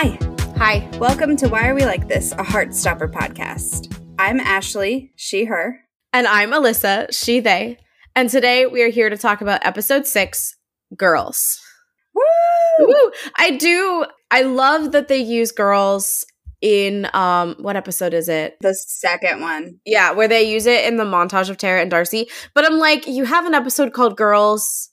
Hi. Hi. Welcome to Why Are We Like This, a Heartstopper podcast. I'm Ashley, she, her. And I'm Alyssa, she, they. And today we are here to talk about episode six Girls. Woo! Woo! I do, I love that they use girls in, um, what episode is it? The second one. Yeah, where they use it in the montage of Tara and Darcy. But I'm like, you have an episode called Girls,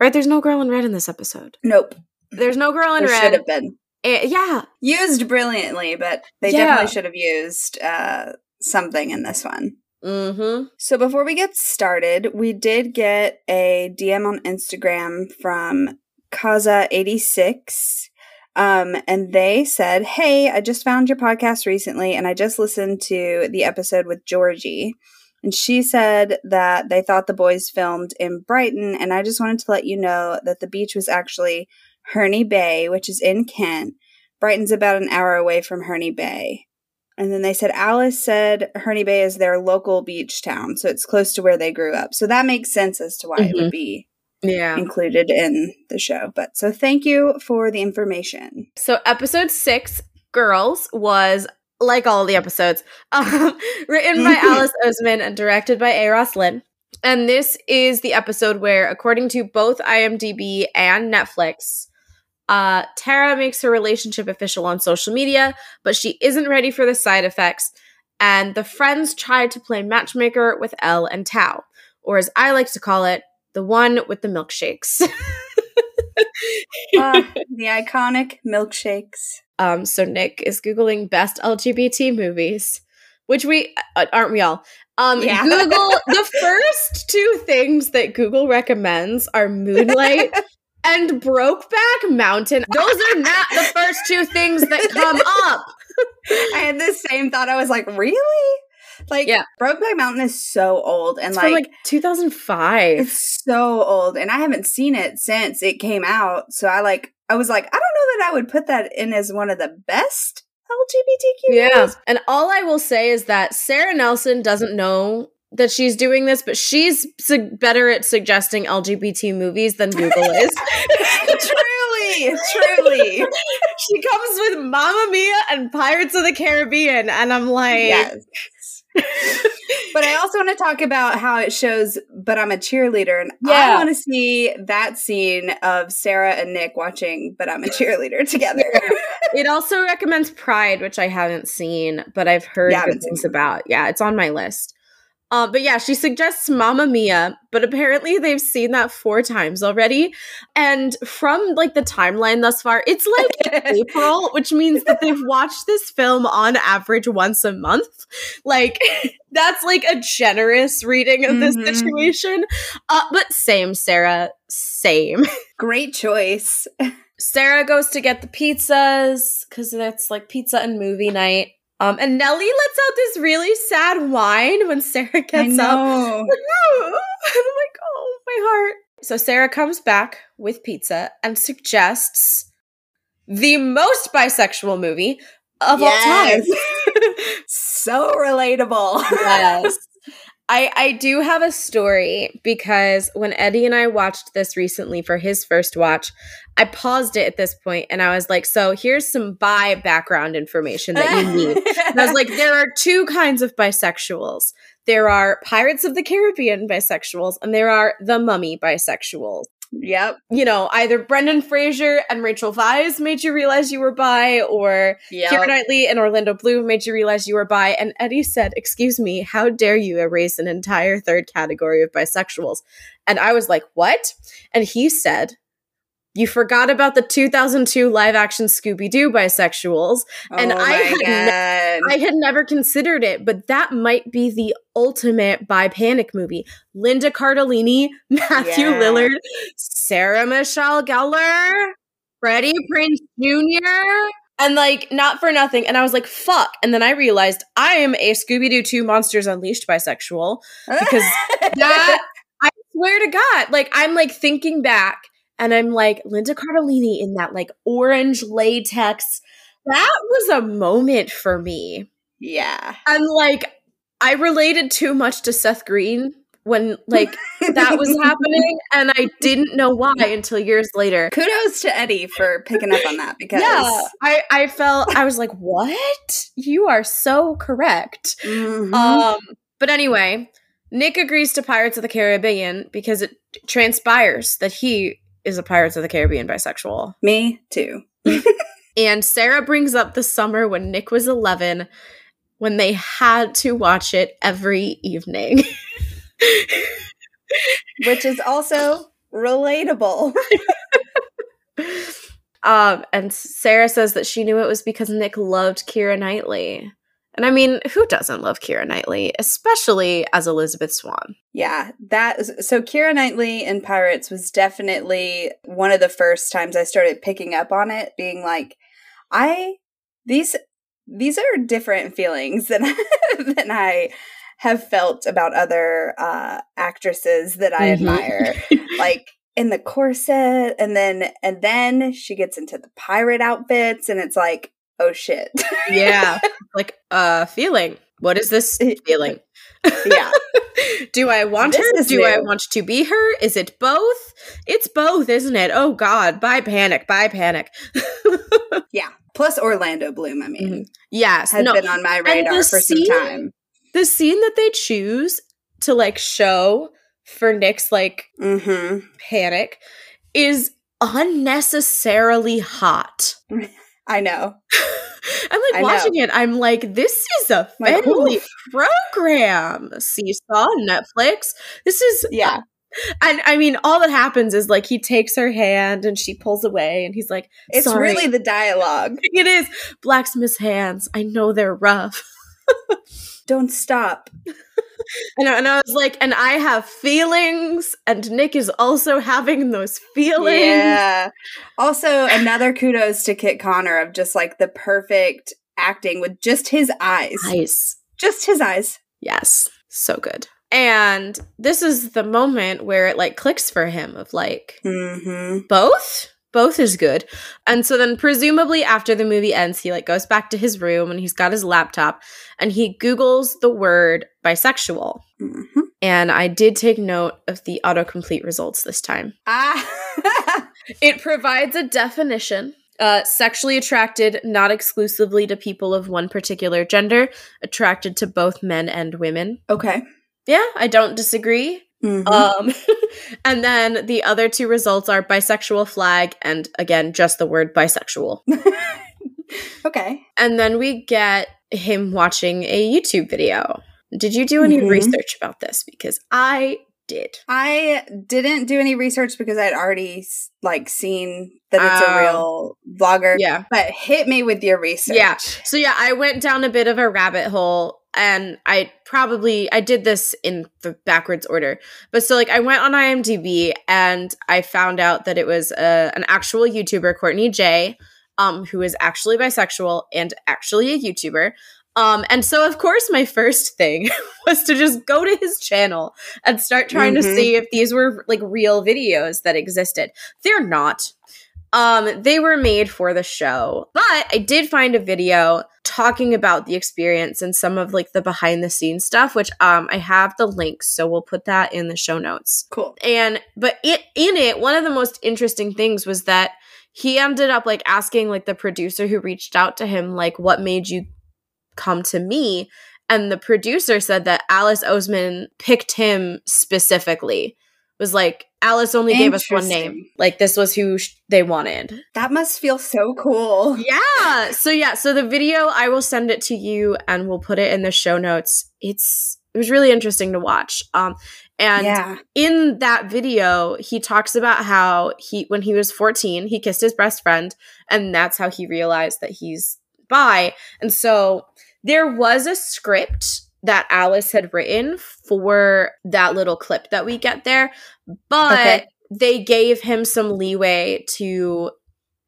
right? There's no girl in red in this episode. Nope. There's no girl in There red. should have been. Eh, yeah, Used brilliantly, but they Yeah. definitely should have used uh, something in this one. Mm-hmm. So before we get started, we did get a DM on Instagram from Kaza86. Um, and they said, Hey, I just found your podcast recently and I just listened to the episode with Georgie. And she said that they thought the boys filmed in Brighton. And I just wanted to let you know that the beach was actually Herne Bay, which is in Kent. Brighton's about an hour away from Herne Bay. And then they said Alice said Herne Bay is their local beach town, so it's close to where they grew up. So that makes sense as to why it Mhm. would be Yeah. included in the show. But so thank you for the information. So episode six, Girls, was like all the episodes, um, written by Alice Oseman and directed by Euros Lyn. And this is the episode where, according to both IMDb and Netflix, uh, Tara makes her relationship official on social media, but she isn't ready for the side effects. And the friends try to play matchmaker with Elle and Tao, or as I like to call it, the one with the milkshakes. Ah, the iconic milkshakes. Um, so Nick is googling best LGBT movies, which we uh, aren't we all. Um, Yeah. Google the first two things that Google recommends are Moonlight and Brokeback Mountain. Those are not the first two things that come up. I had the same thought. I was like, really? Like, Yeah. Brokeback Mountain is so old, and like, like 2005. it's so old, and I haven't seen it since it came out. So I like, I was like, I don't know that I would put that in as one of the best LGBTQ. Yeah. movies. And all I will say is that Sarah Nelson doesn't know that she's doing this, but she's su- better at suggesting LGBT movies than Google is. truly, truly. she comes with Mamma Mia and Pirates of the Caribbean, and I'm like, yes. but I also want to talk about how it shows, but I'm a cheerleader, and I want to see that scene of Sarah and Nick watching, but I'm a cheerleader together. it also recommends Pride, which I haven't seen, but I've heard Yeah, good things about. Yeah, it's on my list. Uh, but yeah, she suggests Mamma Mia, but apparently they've seen that four times already. And from like the timeline thus far, it's like April, which means that they've watched this film on average once a month. Like that's like a generous reading of this Mhm. situation. Uh, but same, Sarah, same. Great choice. Sarah goes to get the pizzas because it's like pizza and movie night. Um, and Nellie lets out this really sad whine when Sarah I gets up. know. and I'm like, oh, my heart. So Sarah comes back with pizza and suggests the most bisexual movie of all time. So relatable. yes. I, I do have a story because when Eddie and I watched this recently for his first watch, I paused it at this point and I was like, so here's some bi background information that you need. And I was like, there are two kinds of bisexuals. There are Pirates of the Caribbean bisexuals, and there are the Mummy bisexuals. Yep. You know, either Brendan Fraser and Rachel Weisz made you realize you were bi, or Yep. Keira Knightley and Orlando Bloom made you realize you were bi. And Eddie said, Excuse me, how dare you erase an entire third category of bisexuals? And I was like, What? And he said, You forgot about the 2002 live action Scooby Doo bisexuals. and oh I had God. I had never considered it, but that might be the ultimate bi panic movie. Linda Cardellini, Matthew Yeah. Lillard, Sarah Michelle Gellar, Freddie Prinze Jr., and like not for nothing. And I was like, fuck. And then I realized I am a Scooby Doo 2 Monsters Unleashed bisexual because that I swear to God, like I'm like thinking back and I'm like Linda Cardellini in that like orange latex. That was a moment for me. yeah. And like I related too much to Seth Green when like that was happening, and I didn't know why until years later. Kudos to Eddie for picking up on that because Yeah, I I felt I was like, "What? You are so correct." Mhm. Um, but anyway, Nick agrees to Pirates of the Caribbean because it transpires that he is a Pirates of the Caribbean bisexual. me too. And Sarah brings up the summer when Nick was 11 when they had to watch it every evening. Which is also relatable. um, and Sarah says that she knew it was because Nick loved Keira Knightley. And I mean, who doesn't love Keira Knightley, especially as Elizabeth Swann? Yeah, that is, so Keira Knightley in Pirates was definitely one of the first times I started picking up on it, being like, I these these are different feelings than than I have felt about other uh actresses that I Mhm. admire. like in the corset and then and then she gets into the pirate outfits and it's like, oh shit. yeah. Like, uh, feeling. What is this feeling? yeah. Do I want This her? Do I want to be her? Is it both? It's both, isn't it? Oh God, bi panic, bi panic. Yeah. Plus Orlando Bloom, I mean, Mhm. yes, has no. been on my radar for some time. The scene that they choose to like show for Nick's like Mm-hmm. panic is unnecessarily hot. I know. I'm like I watching it. I'm like, this is a family oof. program. Seesaw, Netflix. This is Yeah. And I mean, all that happens is like he takes her hand and she pulls away, and he's like, It's Sorry. really the dialogue. "It is blacksmith's hands. I know they're rough." Don't stop. And I, and I was like, "And I have feelings, and Nick is also having those feelings." Yeah. Also, another kudos to Kit Connor of just like the perfect acting with just his eyes. Nice. Just his eyes. Yes, so good. And this is the moment where it like clicks for him of like, Mm-hmm. both both is good and so then presumably after the movie ends he like goes back to his room and he's got his laptop and he googles the word bisexual Mm-hmm. and i did take note of the autocomplete results this time Ah. it provides a definition uh, sexually attracted not exclusively to people of one particular gender attracted to both men and women okay. yeah i don't disagree Mhm. Um, and then the other two results are bisexual flag and again, just the word bisexual. okay. And then we get him watching a YouTube video. Did you do any Mhm. research about this? Because I did. I didn't do any research because I'd already like seen that it's Oh. a real vlogger. Yeah. But hit me with your research. Yeah. So yeah, I went down a bit of a rabbit hole and I probably I did this in the backwards order. But so like I went on IMDb and I found out that it was uh, an actual YouTuber, Courtney-Jai, um, who is actually bisexual and actually a YouTuber. Um, and so of course my first thing was to just go to his channel and start trying to Mhm. see if these were like real videos that existed. They're not. Um, they were made for the show, but I did find a video talking about the experience and some of like the behind the scenes stuff, which um I have the links, so we'll put that in the show notes. Cool. And but it in it, one of the most interesting things was that he ended up like asking like the producer who reached out to him, like, what made you come to me? And the producer said that Alice Oseman picked him specifically. Was like Alice only gave us one name. Like this was who sh- they wanted. That must feel so cool. Yeah. So yeah, so the video I will send it to you and we'll put it in the show notes. It's it was really interesting to watch. Um and yeah. in that video, he talks about how he when he was 14, he kissed his best friend and that's how he realized that he's bi. And so there was a script that Alice had written for that little clip that we get there, but Okay. they gave him some leeway to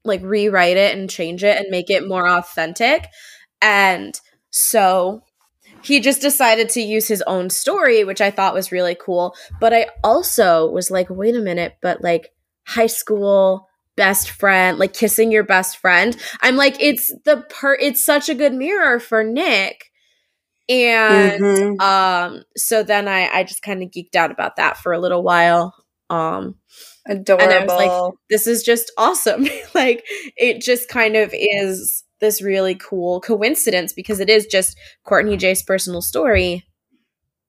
like rewrite it and change it and make it more authentic. And so he just decided to use his own story, which I thought was really cool. But I also was like, wait a minute, but like high school best friend, like kissing your best friend. I'm like, it's the per it's such a good mirror for Nick And Mhm. um so then I I just kind of geeked out about that for a little while. Um Adorable. this is just awesome. like it just kind of is this really cool coincidence because it is just Courtney-Jai's personal story,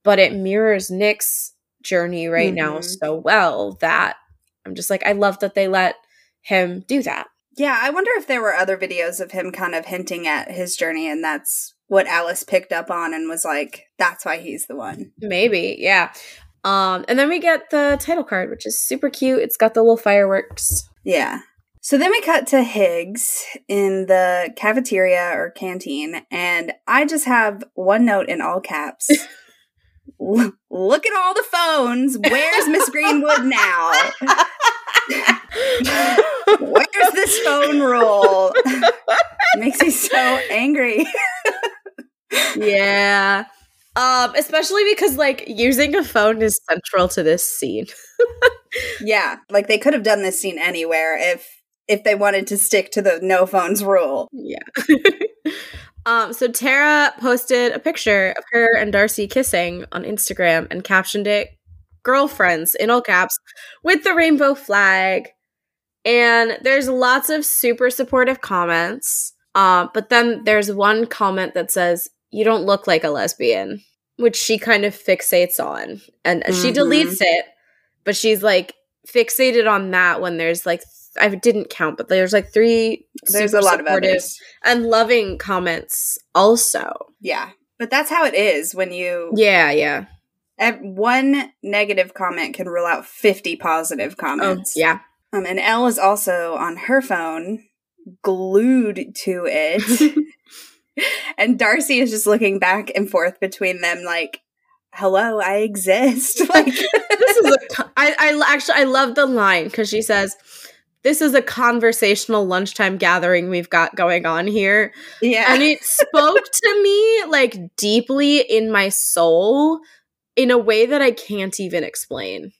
but it mirrors Nick's journey right now Mhm. so well that I'm just like I love that they let him do that. yeah, I wonder if there were other videos of him kind of hinting at his journey, and that's what Alice picked up on and was like, that's why he's the one. Maybe, yeah. Um, and then we get the title card, which is super cute. It's got the little fireworks. Yeah. So then we cut to Higgs in the cafeteria or canteen, and I just have one note in all caps. L- Look at all the phones. Where's Miss Greenwood now? Where's this phone rule? Makes me so angry. Yeah. Um, especially because like using a phone is central to this scene. Yeah, like they could have done this scene anywhere if if they wanted to stick to the no phones rule. Yeah. um, so Tara posted a picture of her and Darcy kissing on Instagram and captioned it girlfriends in all caps with the rainbow flag. And there's lots of super supportive comments. Um, but then there's one comment that says, You don't look like a lesbian, which she kind of fixates on. And she Mhm. deletes it, but she's like fixated on that when there's like, I didn't count, but there's like three There's a lot of others. and loving comments also. Yeah, but that's how it is when you Yeah, yeah. one negative comment can rule out fifty positive Oh, comments. yeah. Um, and Elle is also on her phone, glued to it. and Darcy is just looking back and forth between them, like, "Hello, I exist." like, this is a I, I actually I love the line because she says this is a conversational lunchtime gathering we've got going on here. Yeah, and it spoke to me like deeply in my soul in a way that i can't even explain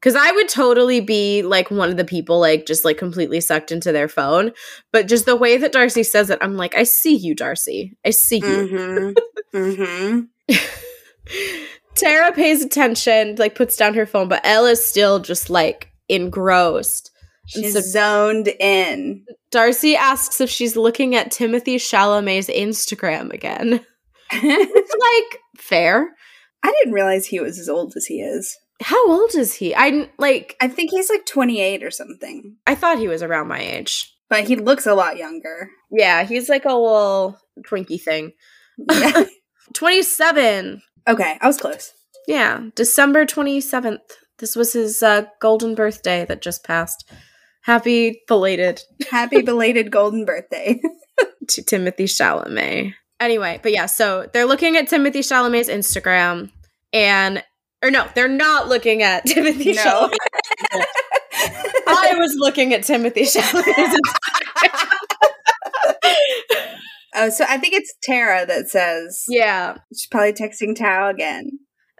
because i would totally be like one of the people like just like completely sucked into their phone but just the way that darcy says it i'm like i see you darcy i see you mm-hmm. Mm-hmm. Tara pays attention, like puts down her phone, but Ella's still just like engrossed. She's so zoned in. Darcy asks if she's looking at Timothy Chalamet's Instagram again. It's like fair. I didn't realize he was as old as he is. How old is he? I like. I think he's like 28 or something, I thought he was around my age. but he looks a lot younger. Yeah, he's like a little Twinkie thing. Yeah. Twenty-seven. okay, I was close. Yeah, December twenty seventh. This was his uh, golden birthday that just passed. Happy belated Happy belated golden birthday. to Timothy Chalamet. Anyway, but yeah, so they're looking at Timothy Chalamet's Instagram and or no, they're not looking at Timothy No. Chalamet. I was looking at Timothy Chalamet's oh, so I think it's Tara that says Yeah. she's probably texting Tao again.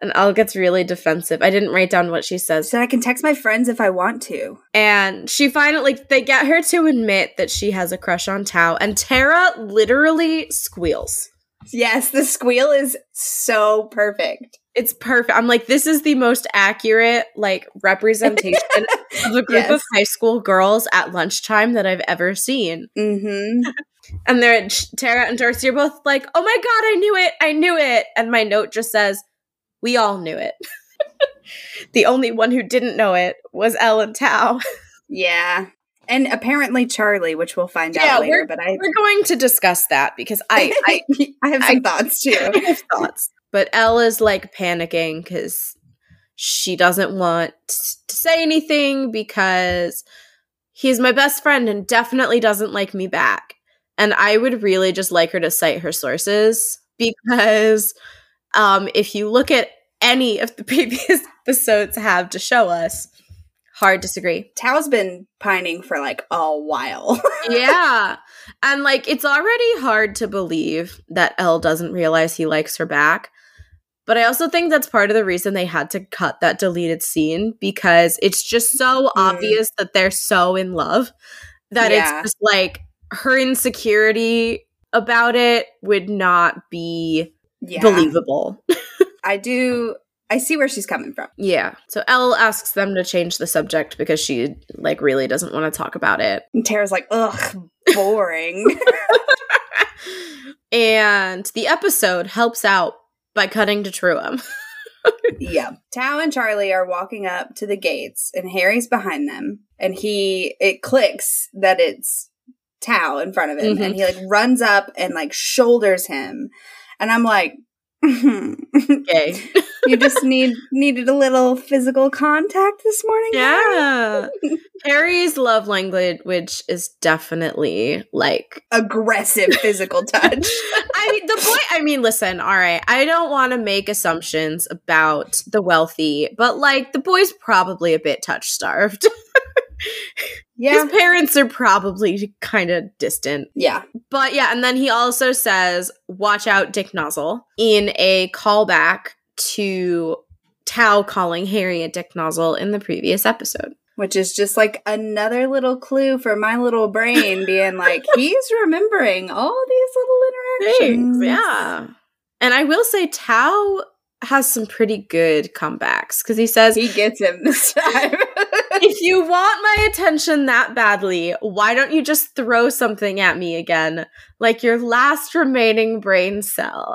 And Elle gets really defensive. I didn't write down what she She says. said I can text my friends if I want to. And she finally like they get her to admit that she has a crush on Tao and Tara literally squeals. Yes, the squeal is so perfect. It's perfect. I'm like, this is the most accurate like representation of a group Yes. of high school girls at lunchtime that I've ever seen. Mm-hmm. And they're Tara and Darcy are both like, "Oh my god, I knew it! I knew it!" And my note just says, "We all knew it." the only one who didn't know it was Elle and Tao. Yeah. And apparently Charlie, which we'll find Yeah, out later, but I We're going to discuss that because I, I I have some thoughts too. I have thoughts. But Elle is like panicking because she doesn't want to say anything because he's my best friend and definitely doesn't like me back. And I would really just like her to cite her sources because um, if you look at any of the previous episodes have to show us, hard disagree. Tao's been pining for like a while. yeah. And like it's already hard to believe that Elle doesn't realize he likes her back. But I also think that's part of the reason they had to cut that deleted scene because it's just so Mm. obvious that they're so in love that Yeah. it's just like her insecurity about it would not be Yeah. believable. I do. I see where she's coming from. Yeah. So Elle asks them to change the subject because she like really doesn't want to talk about it. And Tara's like, ugh, boring. and the episode helps out by cutting to Truham. yeah. Tao and Charlie are walking up to the gates, and Harry's behind them. And he, it clicks that it's Tao in front of him. Mhm. And he like runs up and like shoulders him. And I'm like, Mm-hmm. Okay. you just need needed a little physical contact this morning. Yeah. Harry's love language which is definitely like Aggressive physical touch. I mean, the boy. I mean, listen. All right, I don't want to make assumptions about the wealthy, but like the boy's probably a bit touch starved. yeah. His parents are probably kind of distant. Yeah. But yeah, and then he also says, "Watch out, Dick Nozzle," in a callback to Tao calling Harry a Dick Nozzle in the previous episode. Which is just like another little clue for my little brain being like, he's remembering all these little interactions. Thanks. Yeah. And I will say Tao has some pretty good comebacks because he says, He gets him this time. if you want my attention that badly, why don't you just throw something at me again? Like your last remaining brain cell.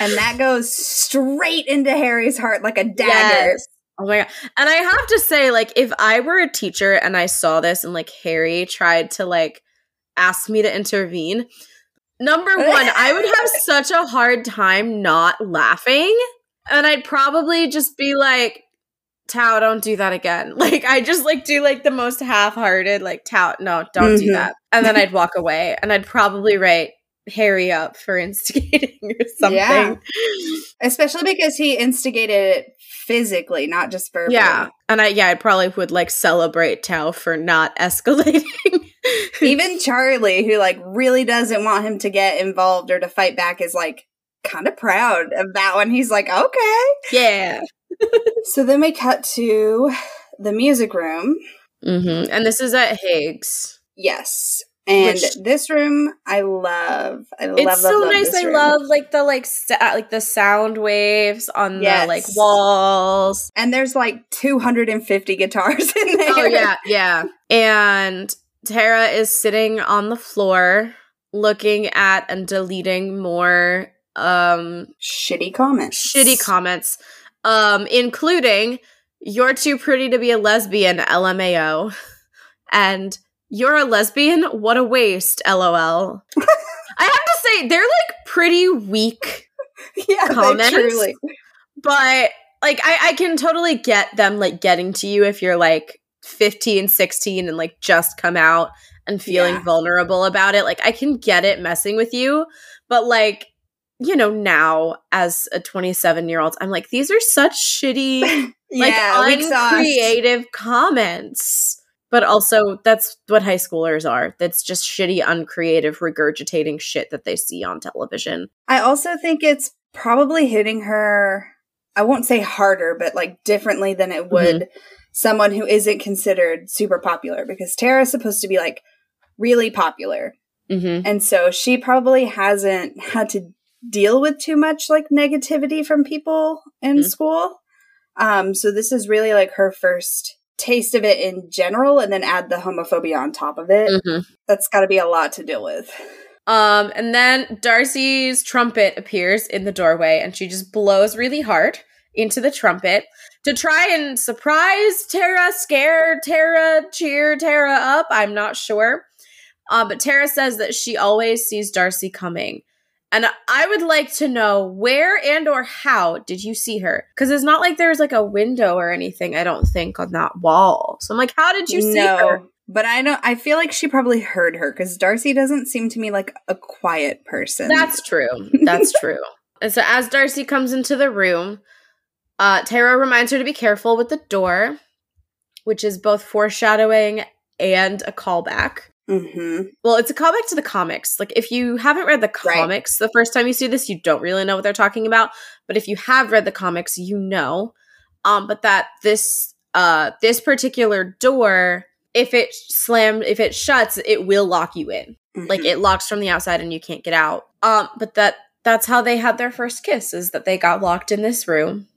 and that goes straight into Harry's heart like a dagger. Yes. Oh my god. And I have to say, like, if I were a teacher and I saw this and like Harry tried to like ask me to intervene, number one, I would have such a hard time not laughing. And I'd probably just be like, Tao, don't do that again. Like I just like do like the most half-hearted, like Tao, no, don't do Mhm. that. And then I'd walk away and I'd probably write Harry up for instigating or something. Yeah. Especially because he instigated it physically, not just verbally. Yeah. And I yeah, I probably would like celebrate Tao for not escalating. Even Charlie, who like really doesn't want him to get involved or to fight back, is like kind of proud of that one. He's like, okay. yeah. So then we cut to the music room. hmm And this is at Higgs. Yes. And Which- this room I love. I love It's so love nice. I room. love like the like sa- like the sound waves on the like walls. And there's like 250 guitars in there. Oh yeah, yeah. And Tara is sitting on the floor looking at and deleting more um Shitty comments. shitty comments um including you're too pretty to be a lesbian lmao and you're a lesbian what a waste lol i have to say they're like pretty weak yeah, they comments. truly. but like I, I can totally get them like getting to you if you're like 15 16 and like just come out and feeling Yeah. vulnerable about it like i can get it messing with you but like you know now as a 27 year old i'm like these are such shitty like yeah, sauce. uncreative comments but also that's what high schoolers are that's just shitty uncreative regurgitating shit that they see on television I also think it's probably hitting her, I won't say harder, but like differently than it mm-hmm. would someone who isn't considered super popular because Tara's supposed to be like really popular. mm-hmm. And so she probably hasn't had to deal with too much like negativity from people in Mhm. school. Um, so this is really like her first taste of it in general and then add the homophobia on top of it. Mm-hmm. That's got to be a lot to deal with. Um, and then Darcy's trumpet appears in the doorway and she just blows really hard into the trumpet to try and surprise Tara, scare Tara, cheer Tara up. I'm not sure. Um, but Tara says that she always sees Darcy coming. And I would like to know where and or how did you see her? Because it's not like there's like a window or anything, I don't think, on that wall. So I'm like, how did you see her? But I don't. I feel like she probably heard her because Darcy doesn't seem to me like a quiet person. That's true. That's true. And so as Darcy comes into the room, uh, Tara reminds her to be careful with the door, which is both foreshadowing and a callback. hmm Well, it's a callback to the comics. Like if you haven't read the Right. comics the first time you see this, you don't really know what they're talking about. But if you have read the comics, you know. Um, but that this uh this particular door, if it slammed, if it shuts, it will lock you in like Mm-hmm. it locks from the outside and you can't get out um but that that's how they had their first kiss is that they got locked in this room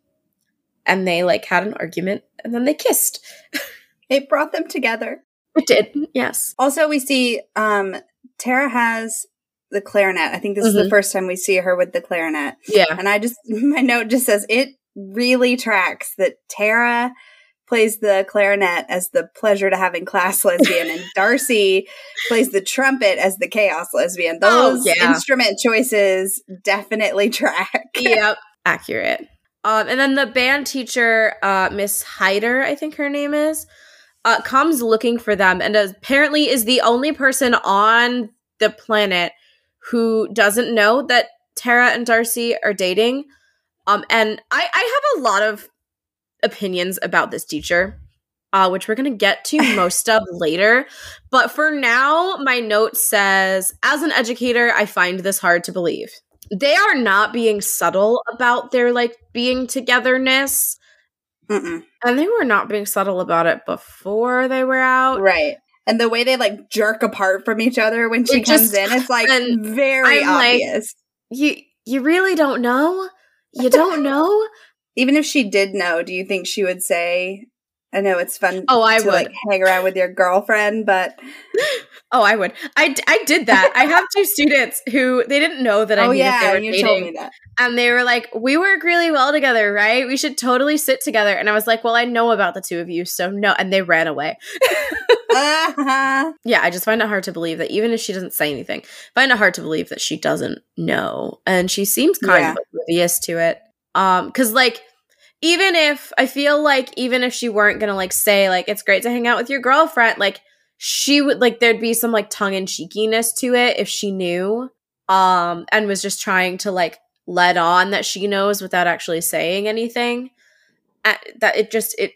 and they like had an argument and then they kissed. It brought them together. It did, yes. Also, we see um Tara has the clarinet. I think this is Mhm. the first time we see her with the clarinet. Yeah. And I just my note just says it really tracks that Tara plays the clarinet as the pleasure to having class lesbian and Darcy plays the trumpet as the chaos lesbian. Oh, Those yeah. instrument choices definitely track. yep. Accurate. Um, and then the band teacher, uh, Miss Hyder, I think her name is, uh, comes looking for them and apparently is the only person on the planet who doesn't know that Tara and Darcy are dating. Um, and I, I have a lot of opinions about this teacher, uh, which we're going to get to most of later. But for now, my note says, as an educator, I find this hard to believe. They are not being subtle about their like being togetherness. Mm-mm. And they were not being subtle about it before they were out. Right. And the way they like jerk apart from each other when she It comes just- in, it's like and very I'm like- obvious. You you really don't know? You don't know? Even if she did know, do you think she would say, I know it's fun Oh, I to would. like hang around with your girlfriend, but Oh, I would. I, I did that. I have two students who they didn't know that I oh knew that yeah, they were dating. told me that. and they were like, "We work really well together, right? We should totally sit together." And I was like, "Well, I know about the two of you, so no." And they ran away. Uh-huh. Yeah, I just find it hard to believe that even if she doesn't say anything, I find it hard to believe that she doesn't know, and she seems kind Yeah. of oblivious to it. Um, because like, even if I feel like even if she weren't gonna like say like it's great to hang out with your girlfriend, like she would like there'd be some like tongue in cheekiness to it if she knew, um, and was just trying to like let on that she knows without actually saying anything. Uh, that it just it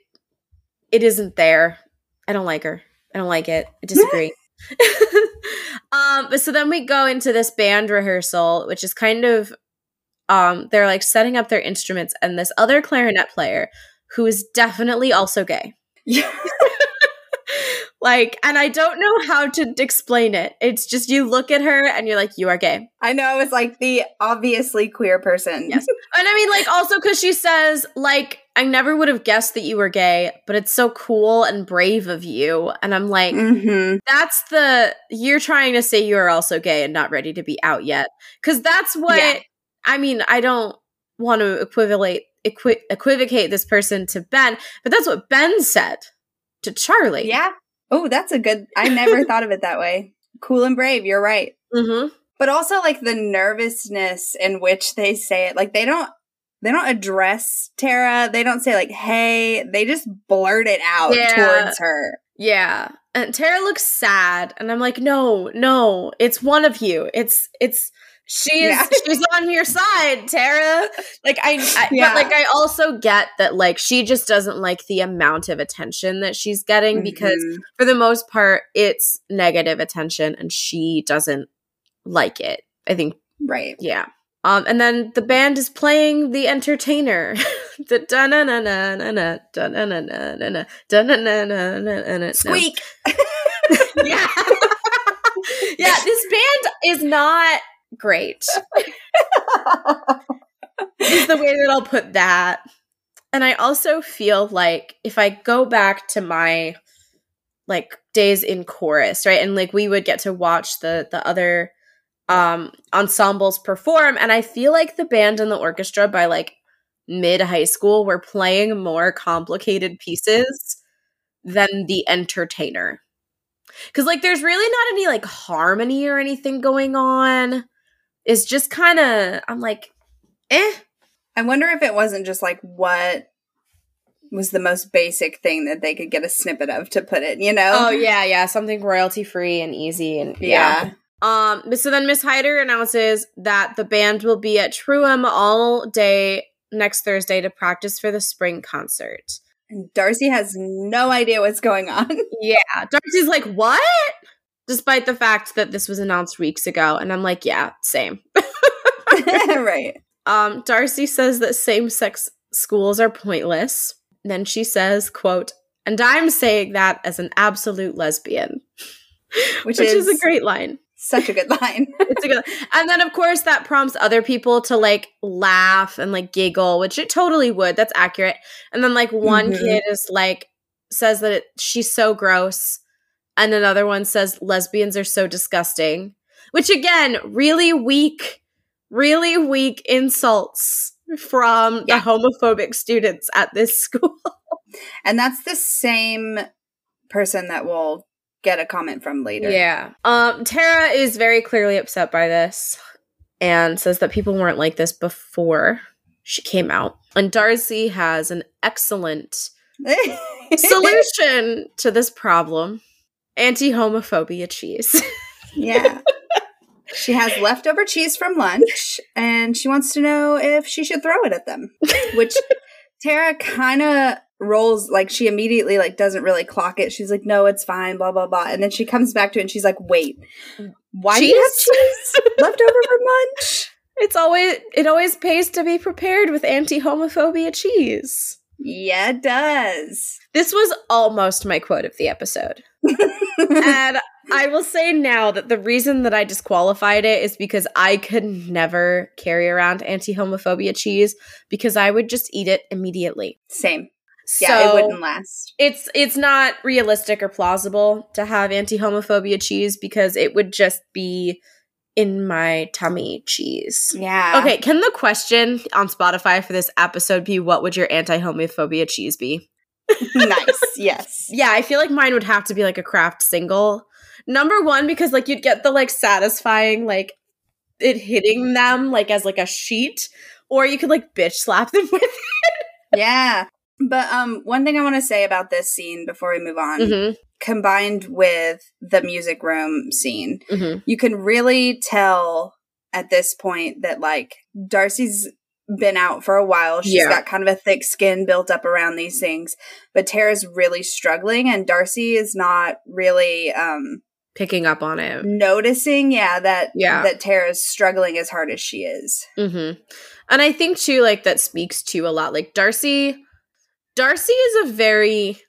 it isn't there. I don't like her. I don't like it. I disagree. um, but so then we go into this band rehearsal, which is kind of um they're like setting up their instruments and this other clarinet player who is definitely also gay. Yeah. Like, and I don't know how to explain it. It's just you look at her and you're like, you are gay. I know it's like the obviously queer person. Yes. And I mean, like, also because she says, like, I never would have guessed that you were gay, but it's so cool and brave of you. And I'm like, hmm that's the you're trying to say you're also gay and not ready to be out yet because that's what Yeah. I mean i don't want to equivalate equi- equivocate this person to ben but that's what ben said to charlie Yeah. Oh, that's a good I never thought of it that way. Cool and brave, you're right. mm-hmm. But also like the nervousness in which they say it. Like they don't they don't address Tara. They don't say like, "Hey." They just blurt it out Yeah. towards her. yeah and tara looks sad and i'm like no no it's one of you it's it's she is Yeah. she's on your side tara like i, I Yeah. but like i also get that like she just doesn't like the amount of attention that she's getting because Mhm. for the most part it's negative attention and she doesn't like it i think right. yeah um and then the band is playing the entertainer the da na na na na na da na na na na na da na na na na na Squeak. yeah yeah this band is not great is the way that I'll put that. And I also feel like if I go back to my like days in chorus, right? And like we would get to watch the the other um ensembles perform and I feel like the band and the orchestra by like mid high school were playing more complicated pieces than the entertainer. Cuz like there's really not any like harmony or anything going on. It's just kind of I'm like eh I wonder if it wasn't just like what was the most basic thing that they could get a snippet of to put it, you know? Oh yeah, yeah, something royalty free and easy and yeah. Yeah. Um so then Miss Hyder announces that the band will be at Truham all day next Thursday to practice for the spring concert. And Darcy has no idea what's going on. Yeah. Darcy's like, "What?" Despite the fact that this was announced weeks ago and I'm like, "Yeah, same." right. Um Darcy says that same-sex schools are pointless. Then she says, quote, "And I'm saying that as an absolute lesbian." Which, Which is, is, a great line. Such a good line. it's a good and then of course that prompts other people to like laugh and like giggle which it totally would that's accurate and then like one Mhm. kid is like says that it, she's so gross and another one says lesbians are so disgusting which again really weak really weak insults from Yeah. the homophobic students at this school And that's the same person that will get a comment from later. Yeah. Um Tara is very clearly upset by this and says that people weren't like this before she came out. And Darcy has an excellent solution to this problem. Anti-homophobia cheese. yeah. She has leftover cheese from lunch and she wants to know if she should throw it at them. Which Tara kind of rolls like she immediately like doesn't really clock it. She's like, "No, it's fine, blah blah blah." And then she comes back to it and she's like, "Wait. Why do you have cheese left over from lunch?" it's always it always pays to be prepared with anti-homophobia cheese. Yeah, it does. This was almost my quote of the episode. And I will say now that the reason that I disqualified it is because I could never carry around anti homophobia cheese because I would just eat it immediately. Same. So Yeah, it wouldn't last. it's it's not realistic or plausible to have anti homophobia cheese because it would just be in my tummy cheese. Yeah. Okay, can the question on Spotify for this episode be what would your anti homophobia cheese be? Nice. Yes. Yeah, I feel like mine would have to be like a Kraft single. Number one, because like you'd get the like satisfying like it hitting them like as like a sheet, or you could like bitch slap them with it. Yeah. But um one thing I want to say about this scene before we move on, it. combined with the music room scene, Mm-hmm, mm-hmm. you can really tell at this point that like Darcy's been out for a while. She's Yeah. got kind of a thick skin built up around these things, but Tara's really struggling and Darcy is not really um Picking up on it. noticing yeah that Yeah. that Tara's struggling as hard as she is. Mm-hmm. And I think too, like that speaks to a lot. Like Darcy, Darcy is a very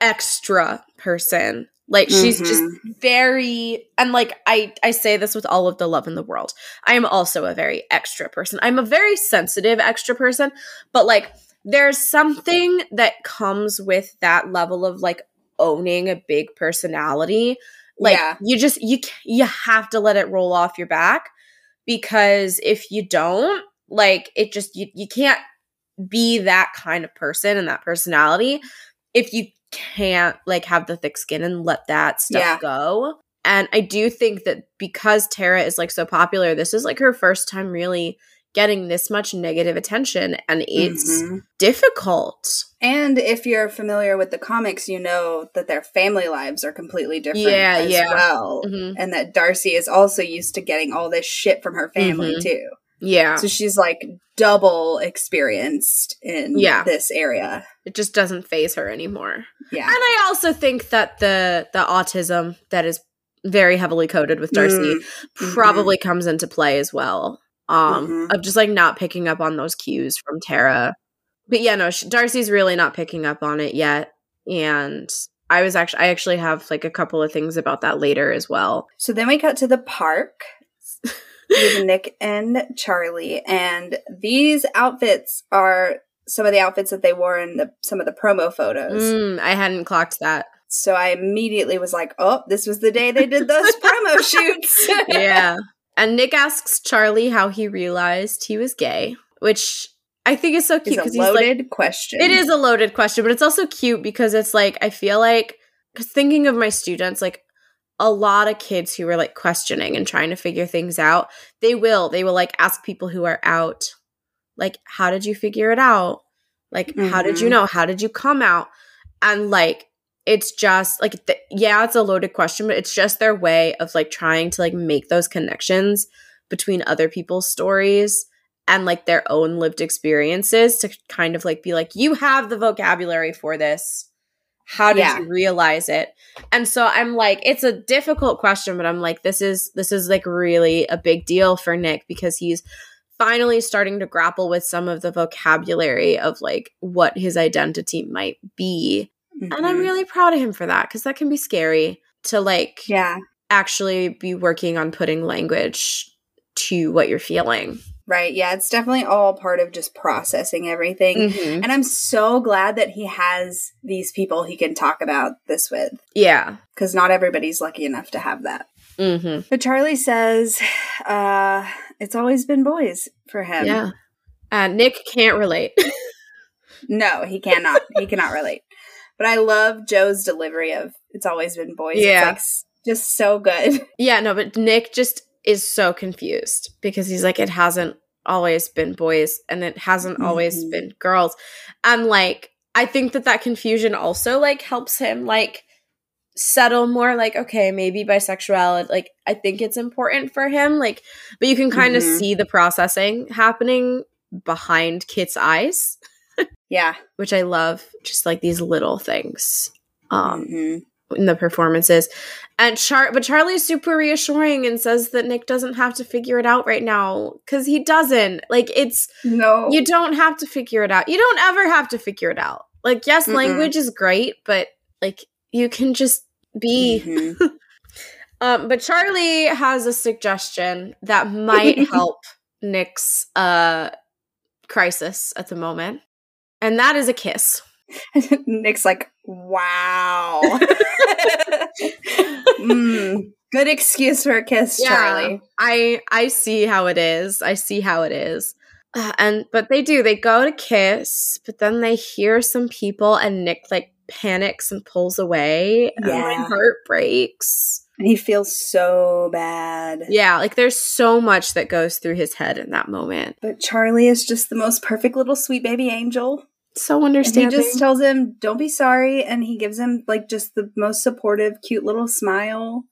extra person. Like she's just mm-hmm. very and like I I say this with all of the love in the world. I am also a very extra person. I'm a very sensitive extra person, but like there's something that comes with that level of like owning a big personality. Like Yeah. you just you you have to let it roll off your back because if you don't, like it just you you can't be that kind of person and that personality if you can't like have the thick skin and let that stuff Yeah. go. And I do think that because Tara is like so popular, this is like her first time really getting this much negative attention and it's Mhm. difficult. And if you're familiar with the comics, you know that their family lives are completely different Yeah, as yeah. well. Mhm. And that Darcy is also used to getting all this shit from her family Mhm. too. Yeah. So she's like double experienced in Yeah. this area. It just doesn't faze her anymore. Yeah. And I also think that the the autism that is very heavily coded with Darcy Mm, probably comes into play as well. Um Mhm. of just like not picking up on those cues from Tara. But yeah, no, sh- Darcy's really not picking up on it yet and I was actually I actually have like a couple of things about that later as well. So then we cut to the park with Nick and Charlie, and these outfits are some of the outfits that they wore in the some of the promo photos. Mm, I hadn't clocked that. So I immediately was like, "Oh, this was the day they did those promo shoots." yeah. And Nick asks Charlie how he realized he was gay, which I think is so cute It's a because he's like loaded question. It is a loaded question, but it's also cute because it's like I feel like because thinking of my students, like a lot of kids who are like questioning and trying to figure things out, they will they will like ask people who are out, like, how did you figure it out? Like, how did you Mhm. know? How did you come out? And like, it's just like, yeah, it's a loaded question, but it's just their way of like trying to like make those connections between other people's stories and like their own lived experiences to kind of like be like, you have the vocabulary for this. How did Yeah. you realize it? And so I'm like, it's a difficult question, but I'm like, this is this is like really a big deal for Nick because he's finally starting to grapple with some of the vocabulary of like what his identity might be. And I'm Mhm. really proud of him for that because that can be scary to like yeah. actually be working on putting language to what you're feeling. Right. Yeah. It's definitely all part of just processing everything. Mhm. And I'm so glad that he has these people he can talk about this with Yeah. because not everybody's lucky enough to have that. hmm But Charlie says uh, it's always been boys for him. Yeah. Uh, Nick can't relate. No, he cannot. he cannot relate. But I love Joe's delivery of it's always been boys. Yeah. It's like just so good. yeah, no, but Nick just is so confused because he's like, it hasn't always been boys and it hasn't always Mhm. been girls. And like, I think that that confusion also like helps him like settle more like okay maybe bisexuality like i think it's important for him like but you can kind of Mhm. see the processing happening behind kit's eyes Yeah. which i love just like these little things um Mhm. in the performances. And Char but Charlie's super reassuring and says that Nick doesn't have to figure it out right now cuz he doesn't. Like it's No. you don't have to figure it out. You don't ever have to figure it out. Like yes, Mm-mm. language is great, but like you can just be Mhm. um but Charlie has a suggestion that might help Nick's uh crisis at the moment. And that is a kiss. Nick's like, wow. Mm, good excuse for a kiss, Charlie. I I see how it is. I see how it is. Uh, and but they do. They go to kiss, but then they hear some people, and Nick like panics and pulls away. And my Yeah. heart breaks. And he feels so bad. Yeah, like there's so much that goes through his head in that moment. But Charlie is just the most perfect little sweet baby angel. So And he understanding. just tells him, don't be sorry. And he gives him like just the most supportive, cute little smile.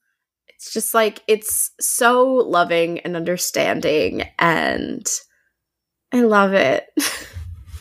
it's just like it's so loving and understanding, and I love it.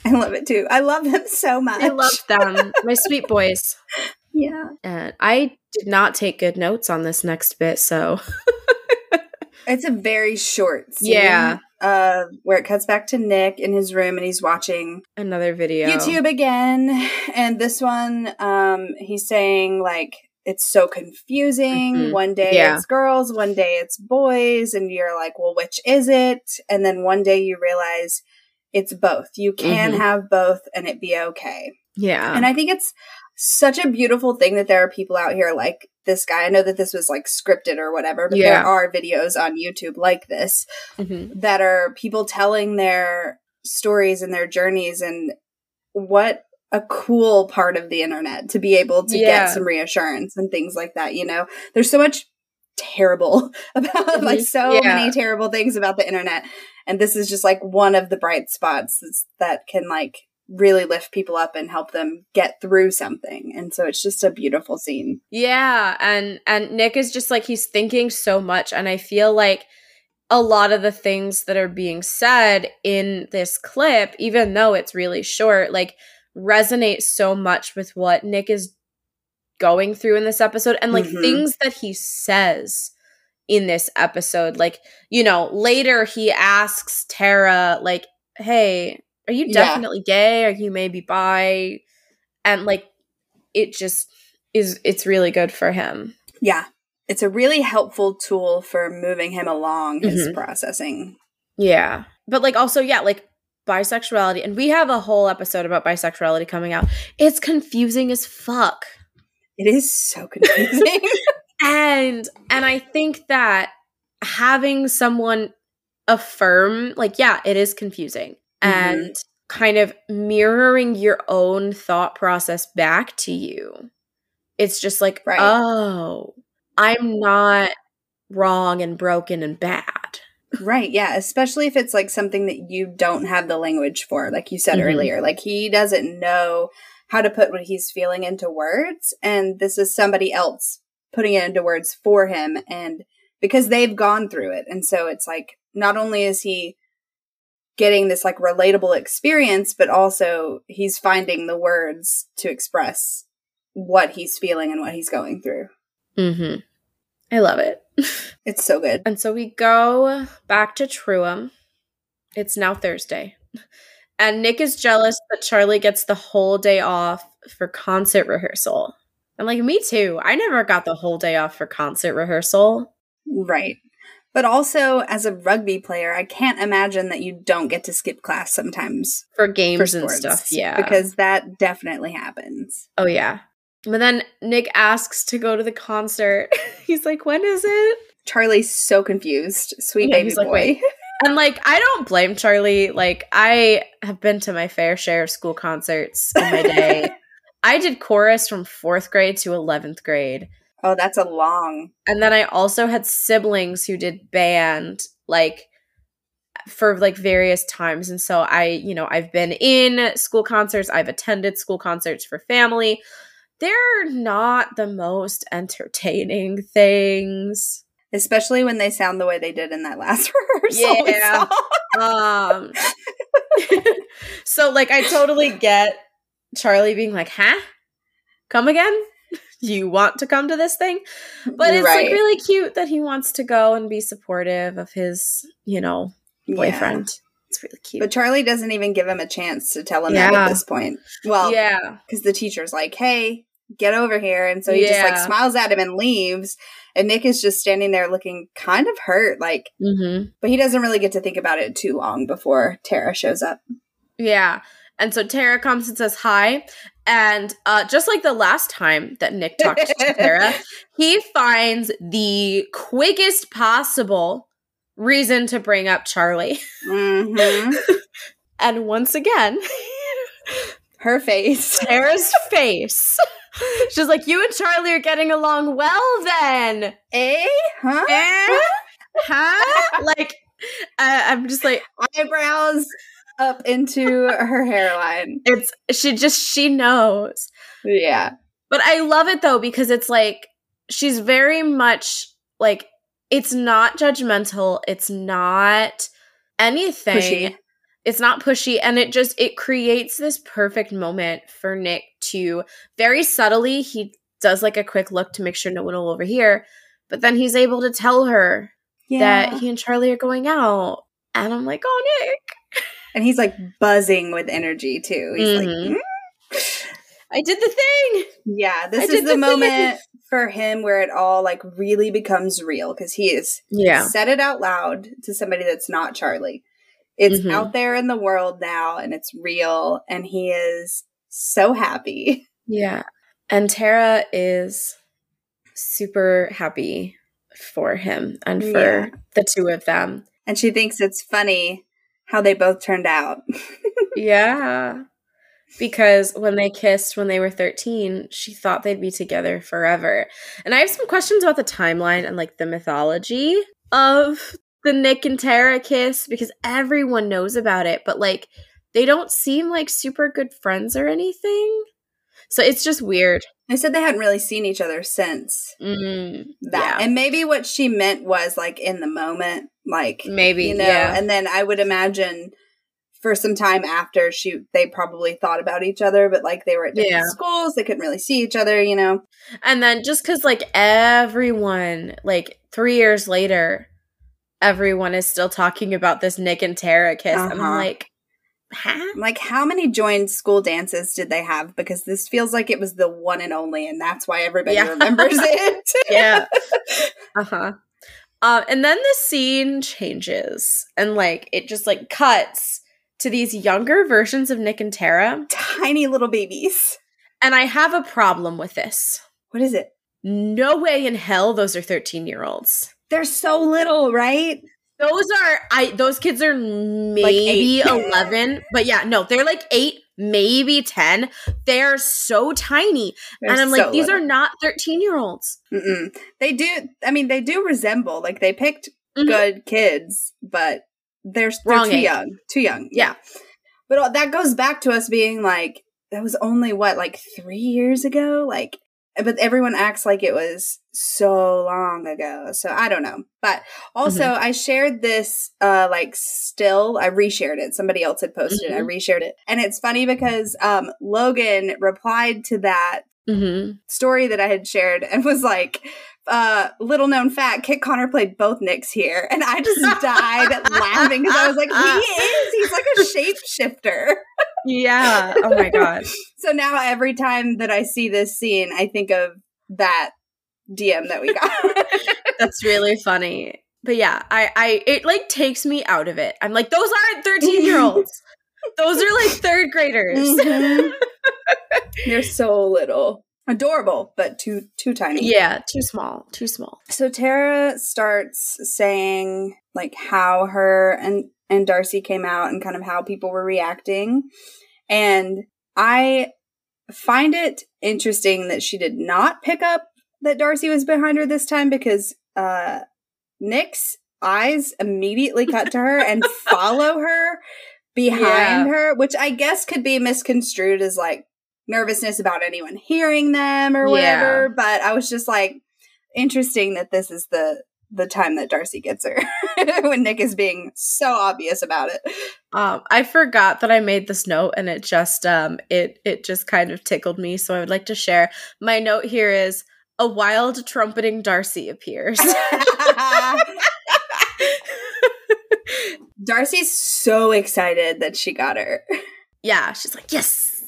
I love it too. I love them so much. I love them, my sweet boys. Yeah. And I did not take good notes on this next bit, so It's a very short scene. Yeah. Uh, where it cuts back to Nick in his room and he's watching another video. YouTube again. And this one, um, he's saying like it's so confusing. Mhm. One day Yeah. it's girls, one day it's boys, and you're like, well, which is it? And then one day you realize it's both. You can Mhm. have both and it be okay. Yeah. And I think it's such a beautiful thing that there are people out here like this guy. I know that this was like scripted or whatever, but Yeah. there are videos on YouTube like this Mhm. that are people telling their stories and their journeys and what a cool part of the internet to be able to Yeah. get some reassurance and things like that, you know. There's so much terrible about like Mhm. so Yeah. many terrible things about the internet and this is just like one of the bright spots that can like really lift people up and help them get through something. And so it's just a beautiful scene. Yeah, and and Nick is just like he's thinking so much and I feel like a lot of the things that are being said in this clip even though it's really short like resonate so much with what Nick is going through in this episode and like Mhm. things that he says in this episode like you know later he asks Tara like hey are you Yeah. definitely gay are you maybe bi and like it just is it's really good for him Yeah. It's a really helpful tool for moving him along his Mhm. processing. yeah but like also yeah like bisexuality and we have a whole episode about bisexuality coming out it's confusing as fuck It is so confusing. and and i think that having someone affirm like yeah it is confusing Mhm. and kind of mirroring your own thought process back to you it's just like Right. oh i'm not wrong and broken and bad right. Yeah. Especially if it's like something that you don't have the language for, like you said Mhm. earlier. Like he doesn't know how to put what he's feeling into words. And this is somebody else putting it into words for him. And because they've gone through it. And so it's like, not only is he getting this like relatable experience, but also he's finding the words to express what he's feeling and what he's going through. mm-hmm i love it It's so good. And so we go back to Truham. It's now Thursday. And Nick is jealous that Charlie gets the whole day off for concert rehearsal. And like me too. I never got the whole day off for concert rehearsal. Right. But also, as a rugby player, I can't imagine that you don't get to skip class sometimes for for games and stuff. Yeah. Because that definitely happens. oh yeah. But then Nick asks to go to the concert. he's like, when is it? Charlie's so confused. Sweet Yeah, baby like, boy. "Wait." And like, I don't blame Charlie. Like, I have been to my fair share of school concerts in my day. I did chorus from fourth grade to 11th grade. oh, that's a long. And then I also had siblings who did band, like, for like various times. And so I, you know, I've been in school concerts, I've attended school concerts for family. They're not the most entertaining things. Especially when they sound the way they did in that last rehearsal. Yeah. Um so like I totally get Charlie being like, "Huh? Come again? You want to come to this thing?" But it's Right. like really cute that he wants to go and be supportive of his, you know, Yeah. boyfriend. It's really cute. But Charlie doesn't even give him a chance to tell him that at this point. Well, yeah. because the teacher's like, "Hey, get over here," and so he just like smiles at him and leaves. And Nick is just standing there looking kind of hurt, like, Mhm. but he doesn't really get to think about it too long before Tara shows up. Yeah. And so Tara comes and says hi. And uh, just like the last time that Nick talked to Tara, he finds the quickest possible reason to bring up Charlie. hmm And once again, Her face. Tara's face. She's like, You and Charlie are getting along well then. Eh? Huh? Eh? Huh? like, uh, I'm just like, Eyebrows up into her hairline. it's, she just, she knows. Yeah. But I love it though because it's like she's very much like it's not judgmental, it's not anything. Pushy. It's not pushy and it just it creates this perfect moment for Nick to very subtly he does like a quick look to make sure no one will overhear, but then he's able to tell her Yeah. that he and Charlie are going out. And I'm like, "Oh, Nick, and he's like buzzing with energy too. He's like, Mhm. "Mm." I did the thing." yeah, this did is the the moment for him where it all like really becomes real because he is Yeah. said it out loud to somebody that's not Charlie. It's Mhm. out there in the world now and it's real and he is so happy. Yeah. And Tara is super happy for him and for Yeah. the two of them. And she thinks it's funny how they both turned out. Yeah. Because when they kissed when they were 13, she thought they'd be together forever. And I have some questions about the timeline and like the mythology of the Nick and Tara kiss because everyone knows about it, but like they don't seem like super good friends or anything. So it's just weird. they said they hadn't really seen each other since Mm, that. yeah. And maybe what she meant was like in the moment, like Maybe, you know, yeah. and then I would imagine for some time after she they probably thought about each other, but like they were at different Yeah. schools, they couldn't really see each other, you know. And then just because, like, everyone, like, three years later, everyone is still talking about this Nick and Tara kiss. Uh-huh. I'm like, huh? I'm like, how many joined school dances did they have? Because this feels like it was the one and only, and that's why everybody Yeah. remembers it. Yeah. uh huh. Um, and then the scene changes and, like, it just, like, cuts to these younger versions of Nick and Tara. Tiny little babies. And I have a problem with this. What is it? No way in hell those are 13 year olds. They're so little, right? Those are I those kids are maybe eight. 11, but yeah, no, they're like 8, maybe 10. They're so tiny. They're and I'm like so these are not 13-year-olds. They do. I mean, they do resemble. Like they picked Mhm. good kids, but they're, they're Wrong too age. young. Too young. Yeah. But all- that goes back to us being like that was only what like three years ago. Like, but everyone acts like it was so long ago. So I don't know. But also, Mm-hmm. I shared this uh like still. I reshared it. Somebody else had posted. it. I Mhm. reshared it, and it's funny because um Logan replied to that Mhm. story that I had shared and was like, uh, little known fact, Kit Connor played both Nicks here. And I just died laughing because I was like, he is. He's like a shapeshifter. Yeah. Oh my god. So now every time that I see this scene, I think of that DM that we got. That's really funny. But yeah, I I it like takes me out of it. I'm like, those aren't 13 year olds. those are like third graders. Mhm. They're so little. Adorable, but too too tiny. yeah, too small. Too small. So Tara starts saying like how her and and Darcy came out and kind of how people were reacting. And I find it interesting that she did not pick up that Darcy was behind her this time because uh Nick's eyes immediately cut to her and follow her behind Yeah. her, which I guess could be misconstrued as like nervousness about anyone hearing them or whatever. But I was just like, interesting that this is the the time that Darcy gets her when Nick is being so obvious about it. Um, I forgot that I made this note, and it just um, it it just kind of tickled me. So I would like to share. My note here is a wild trumpeting Darcy appears. Darcy's so excited that she got her. yeah, she's like, yes.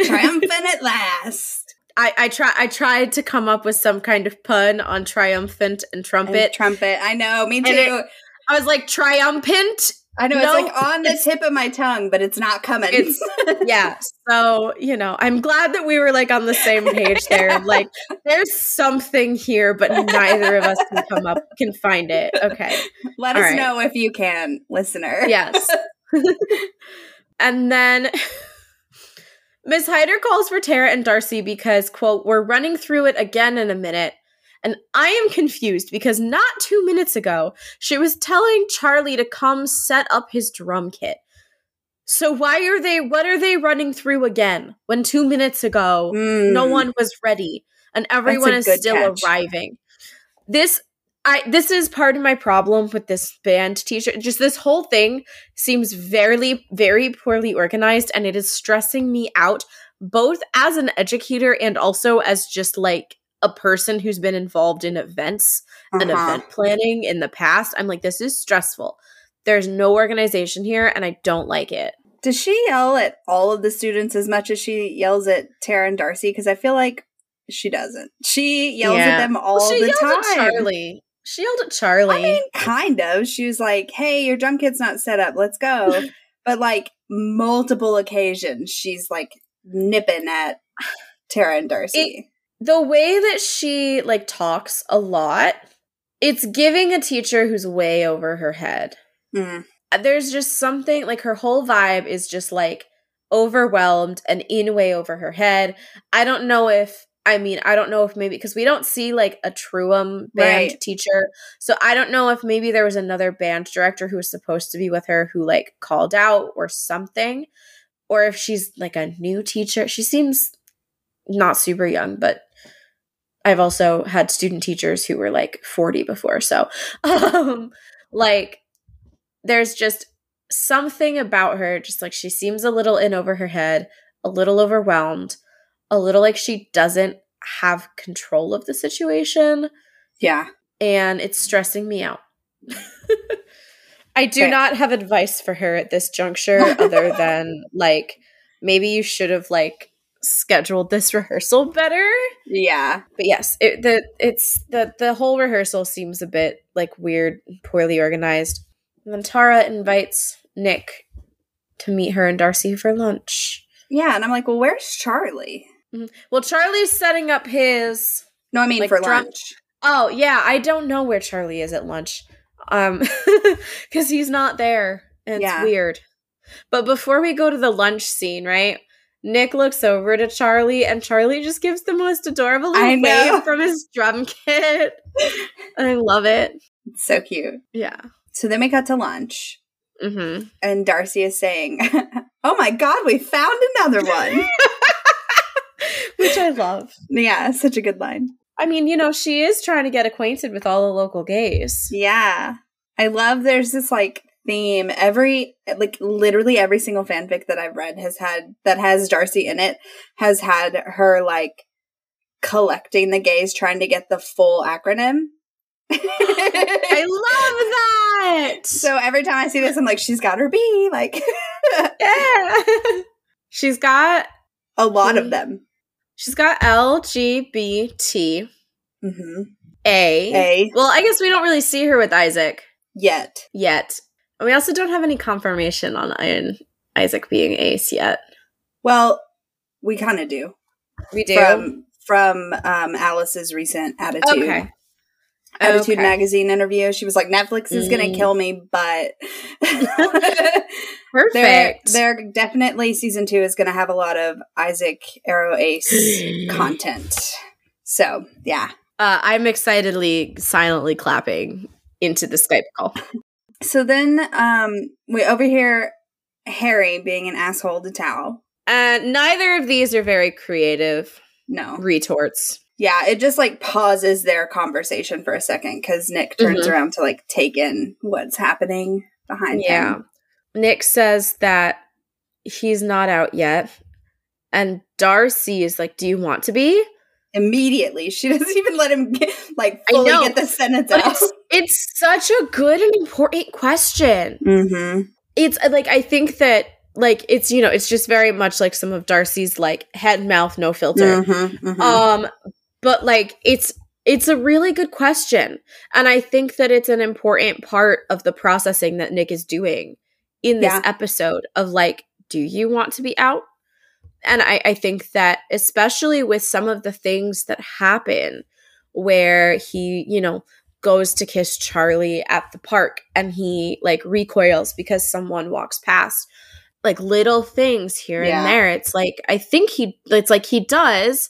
Triumphant at last. I, I try I tried to come up with some kind of pun on triumphant and And trumpet. trumpet. I know, me too. It- I was like triumphant. I know no, it's like on the tip of my tongue, but it's not coming. It's- Yeah. So, you know, I'm glad that we were like on the same page there. Like there's something here, but neither of us can come up can find it. Okay. Let All us right. know if you can, listener. Yes. and then Miss Hyder calls for Tara and Darcy because, quote, we're running through it again in a minute. And I am confused because not two minutes ago, she was telling Charlie to come set up his drum kit. So why are they, what are they running through again when two minutes ago Mm. no one was ready and everyone is still catch. arriving this i this is part of my problem with this band teacher just this whole thing seems very very poorly organized and it is stressing me out both as an educator and also as just like a person who's been involved in events and Uh-huh. event planning in the past i'm like this is stressful there's no organization here and i don't like it Does she yell at all of the students as much as she yells at Tara and Darcy? Because I feel like she doesn't. She yells Yeah. at them all Well, she the time. at charlie she yelled at charlie I mean, kind of. She was like, "Hey, your drum kit's not set up. Let's go." but like multiple occasions, she's like nipping at Tara and Darcy. the way that she like talks a lot it's giving a teacher who's way over her head Mm. there's just something like her whole vibe is just like overwhelmed and in way over her head i don't know if i mean i don't know if maybe because we don't see like a Truham band Right. teacher. So i don't know if maybe there was another band director who was supposed to be with her who like called out or something or if she's like a new teacher. She seems not super young but i've also had student teachers who were like 40 before. So um like there's just something about her just like she seems a little in over her head a little overwhelmed a little like she doesn't have control of the situation Yeah. and it's stressing me out i do not have advice for her at this juncture other than like maybe you should have like scheduled this rehearsal better Yeah. but yes it the it's the the whole rehearsal seems a bit like weird poorly organized and then tara invites nick to meet her and darcy for lunch Yeah. And I'm like, well, where's Charlie? Well charlie's setting up his No, I mean Like for drum- lunch. oh yeah i don't know where charlie is at lunch um because he's not there and it's weird but before we go to the lunch scene right Nick looks over to Charlie, and Charlie just gives the most adorable little wave from his drum kit. I love it. It's so cute. Yeah. So then we got to lunch, Mm-hmm. and Darcy is saying, "Oh my God, we found another one." Which I love. yeah, such a good line. I mean, you know, she is trying to get acquainted with all the local gays. Yeah. I love there's this like theme. Every like literally every single fanfic that I've read has had that has Darcy in it has had her like collecting the gays trying to get the full acronym. I love that. so every time I see this I'm like she's got her B like yeah. She's got A lot of them. She's got LGBT hmm A. A Well, I guess we don't really see her with Isaac yet. yet. And we also don't have any confirmation on Isaac being ace yet. Well, we kind of do We do. from from um, Alice's recent attitude. okay. Attitude Okay. magazine interview. She was like, "Netflix is going Mm. to kill me," but they're Perfect. they're definitely season two is going to have a lot of Isaac Aro Ace content. So yeah. Uh, I'm excitedly, silently clapping into the Skype call. So then um, we overhear Harry being an asshole to Tao. And neither of these are very creative No. retorts. Yeah, it just like pauses their conversation for a second because Nick turns Mhm. around to like take in what's happening behind Yeah. him. Nick says that he's not out yet. And Darcy is like, Do you want to be? Immediately, she doesn't even let him get, like I fully get the sentence out. it's, it's such a good and important question. Mm-hmm. It's uh, like, I think that, like, it's, you know, it's just very much like some of Darcy's, like, head, mouth, no filter. Mm-hmm. Um, but like it's it's a really good question. And I think that it's an important part of the processing that Nick is doing in this Yeah. episode of like, do you want to be out? And I, I think that especially with some of the things that happen where he, you know, goes to kiss Charlie at the park and he like recoils because someone walks past. Like little things here Yeah. and there. It's like I think he it's like he does,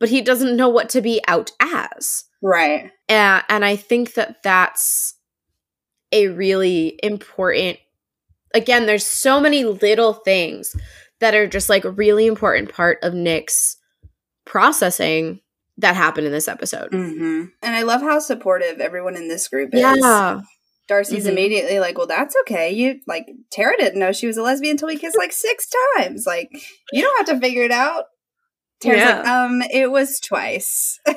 but he doesn't know what to be out as. right. And, and I think that that's a really important. Again, there's so many little things that are just like a really important part of Nick's processing that happened in this episode. Mm-hmm. And I love how supportive everyone in this group is. Yeah. Darcy's Mhm. immediately like, "Well, that's okay. You like Tara didn't know she was a lesbian until we kissed like six times. Like, you don't have to figure it out." Tara's like, "Um, it was twice."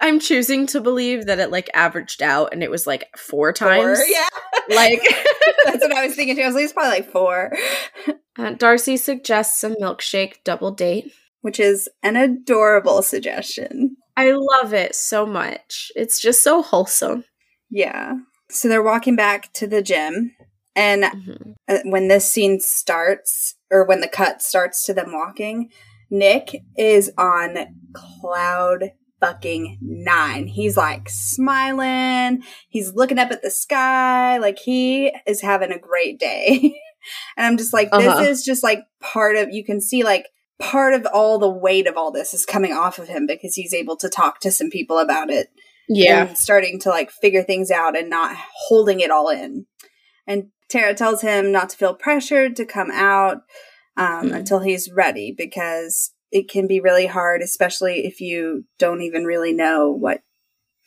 I'm choosing to believe that it like averaged out and it was like four times. Four, yeah. Like That's what I was thinking too. I was like, it's probably like four, uh, Darcy suggests a milkshake double date. which is an adorable suggestion. I love it so much. It's just so wholesome. Yeah. So they're walking back to the gym, and Mhm. uh, when this scene starts, or when the cut starts to them walking, Nick is on cloud fucking nine. He's like smiling. He's looking up at the sky. Like he is having a great day. and I'm just like, this Uh-huh. is just like part of, you can see like part of all the weight of all this is coming off of him because he's able to talk to some people about it Yeah. and starting to like figure things out and not holding it all in. And Tara tells him not to feel pressured to come out um, Mhm. until he's ready because it can be really hard, especially if you don't even really know what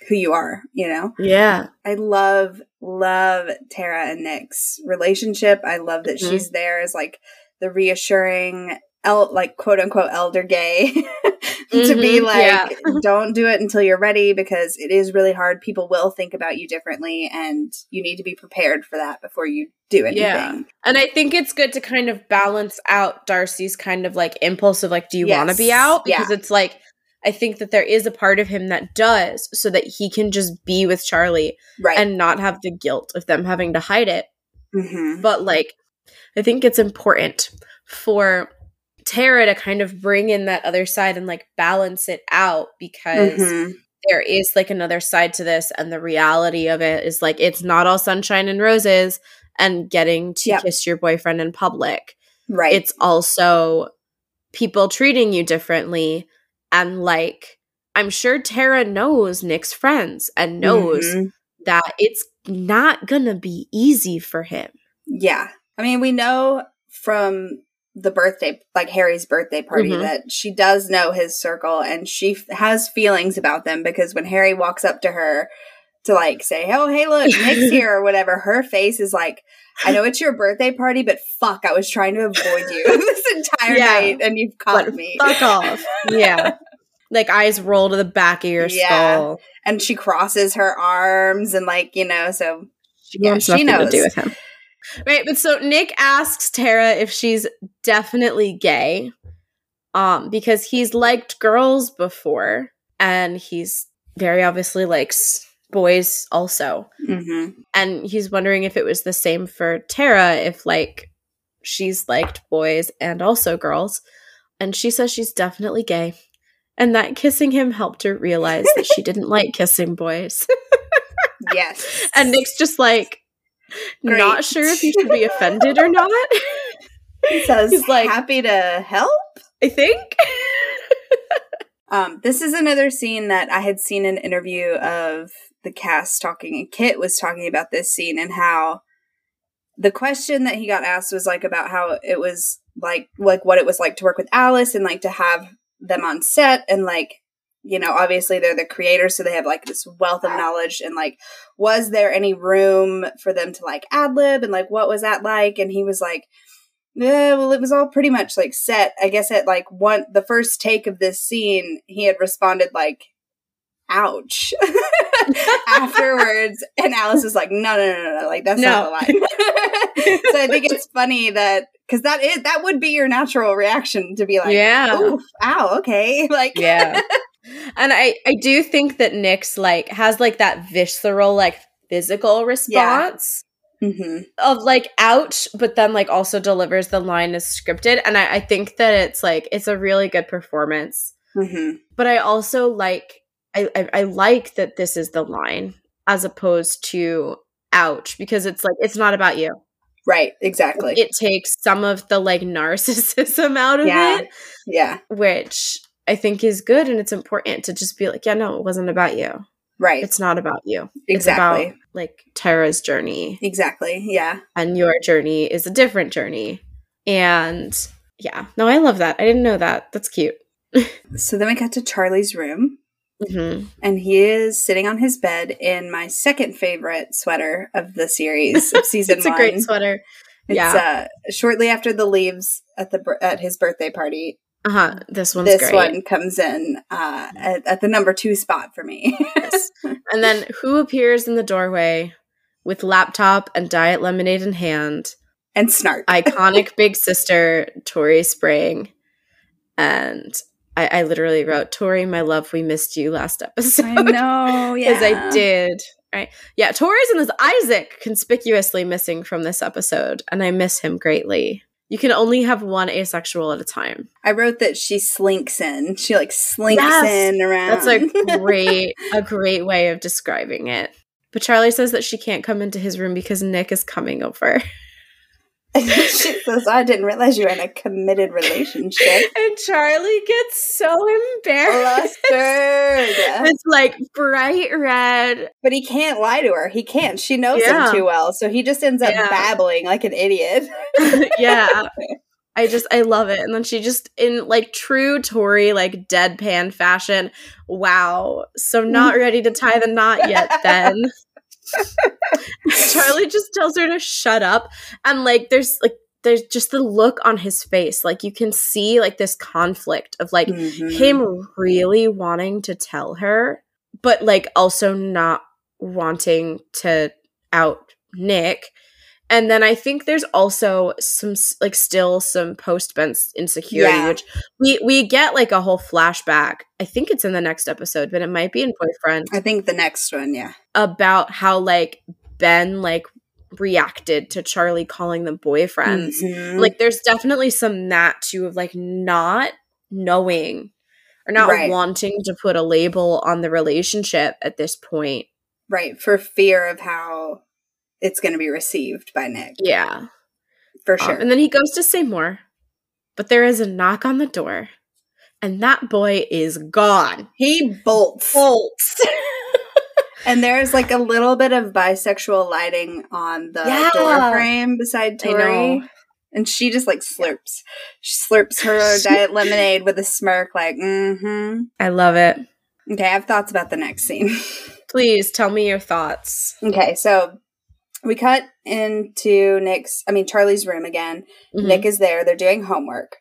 who you are. You know, Yeah. I love love Tara and Nick's relationship. I love that Mhm. she's there as like the reassuring. El- like quote unquote elder gay to be Mhm, like yeah. don't do it until you're ready because it is really hard people will think about you differently and you need to be prepared for that before you do anything Yeah. And I think it's good to kind of balance out Darcy's kind of like impulse of like, do you want to be Yes. out? Yeah. Because it's like, I think that there is a part of him that does so that he can just be with Charlie right and not have the guilt of them having to hide it. hmm But like, I think it's important for Tara to kind of bring in that other side and like balance it out because hmm there is like another side to this and the reality of it is like it's not all sunshine and roses and getting to Yep. kiss your boyfriend in public. Right. It's also people treating you differently and like i'm sure tara knows nick's friends and knows Mhm. that it's not gonna be easy for him. Yeah. I mean we know from the birthday like harry's birthday party Mhm. that she does know his circle and she f- has feelings about them because when harry walks up to her to like say oh hey look nick's here or whatever her face is like i know it's your birthday party but fuck i was trying to avoid you this entire Yeah. night and you've caught But me fuck off yeah like eyes roll to the back of your Yeah. skull and she crosses her arms and like you know so she Yeah, she knows. to do with him Right, but so Nick asks Tara if she's definitely gay. Um, because he's liked girls before, and he's very obviously likes boys also. Mm-hmm. And he's wondering if it was the same for Tara, if like she's liked boys and also girls. And she says she's definitely gay. And that kissing him helped her realize that she didn't like kissing boys. Yes. and Nick's just like, Great. not sure if you should be offended or not. he says, He's like- happy to help. I think. Um, this is another scene that I had seen an interview of the cast talking, and Kit was talking about this scene and how the question that he got asked was like about how it was like like what it was like to work with Alice and like to have them on set and like you know obviously they're the creators so they have like this wealth of knowledge and like was there any room for them to like ad lib and like what was that like and he was like yeah, well, it was all pretty much like set. I guess at like one, the first take of this scene, he had responded like, "Ouch." Afterwards, and Alice was like, "No, no, no, no, no. like that's not the line." so I think it's funny that because that is that would be your natural reaction to be like, Yeah. Ow, okay, like, yeah. And I I do think that Nick's like has like that visceral like physical response hmm of like ouch, but then like also delivers the line as scripted. And I, I think that it's like it's a really good performance. hmm But I also like I, I I like that this is the line as opposed to ouch because it's like it's not about you. right, exactly, It takes some of the like narcissism out of Yeah. it, yeah, which I think is good and it's important to just be like, yeah, no, it wasn't about you. right, It's not about you. exactly, It's about like Tara's journey exactly, yeah. and your journey is a different journey. And yeah, no, I love that. I didn't know that. That's cute. So then we got to Charlie's room. hmm and he is sitting on his bed in my second favorite sweater of the series of season It's a one. great sweater. It's yeah. uh, shortly after the leaves at the at his birthday party. Uh huh. This one's this great. one comes in uh, at, at the number two spot for me. Yes. And then who appears in the doorway with laptop and diet lemonade in hand? and Snart. Iconic big sister Tori Spring. And I, I literally wrote, Tori, my love, we missed you last episode. I know, yeah, Because I did. Right. Yeah, Tori's in this Isaac conspicuously missing from this episode, and I miss him greatly. You can only have one asexual at a time. I wrote that she slinks in. She like slinks Yes! in around. That's a great a great way of describing it. But Charlie says that she can't come into his room because Nick is coming over. she says, "I didn't realize you were in a committed relationship." And Charlie gets so embarrassed. Flustered. It's like bright red. But he can't lie to her. He can't. She knows Yeah. him too well. So he just ends up Yeah. babbling like an idiot. yeah. I just I love it. And then she just in like true Tori like deadpan fashion. Wow. So not ready to tie the knot yet then. Charlie just tells her to shut up and like there's like there's just the look on his face like you can see like this conflict of like Mhm. him really wanting to tell her but like also not wanting to out Nick and then I think there's also some like still some post Ben's insecurity Yeah. which we we get like a whole flashback I think it's in the next episode but it might be in boyfriend I think the next one, yeah. about how like Ben like reacted to Charlie calling them boyfriends. Mhm. Like there's definitely some that too of like not knowing or not Right. wanting to put a label on the relationship at this point. right, for fear of how it's going to be received by Nick. Yeah. For Um, sure. and then he goes to say more, but there is a knock on the door, and that boy is gone. he bolts. Bolts. And there's like a little bit of bisexual lighting on the Yeah. door frame beside Tori. And she just like slurps. She slurps her diet lemonade with a smirk, like, mm hmm. I love it. Okay, I have thoughts about the next scene. Please tell me your thoughts. okay, so we cut into Nick's, I mean, Charlie's room again. Mhm. Nick is there. They're doing homework.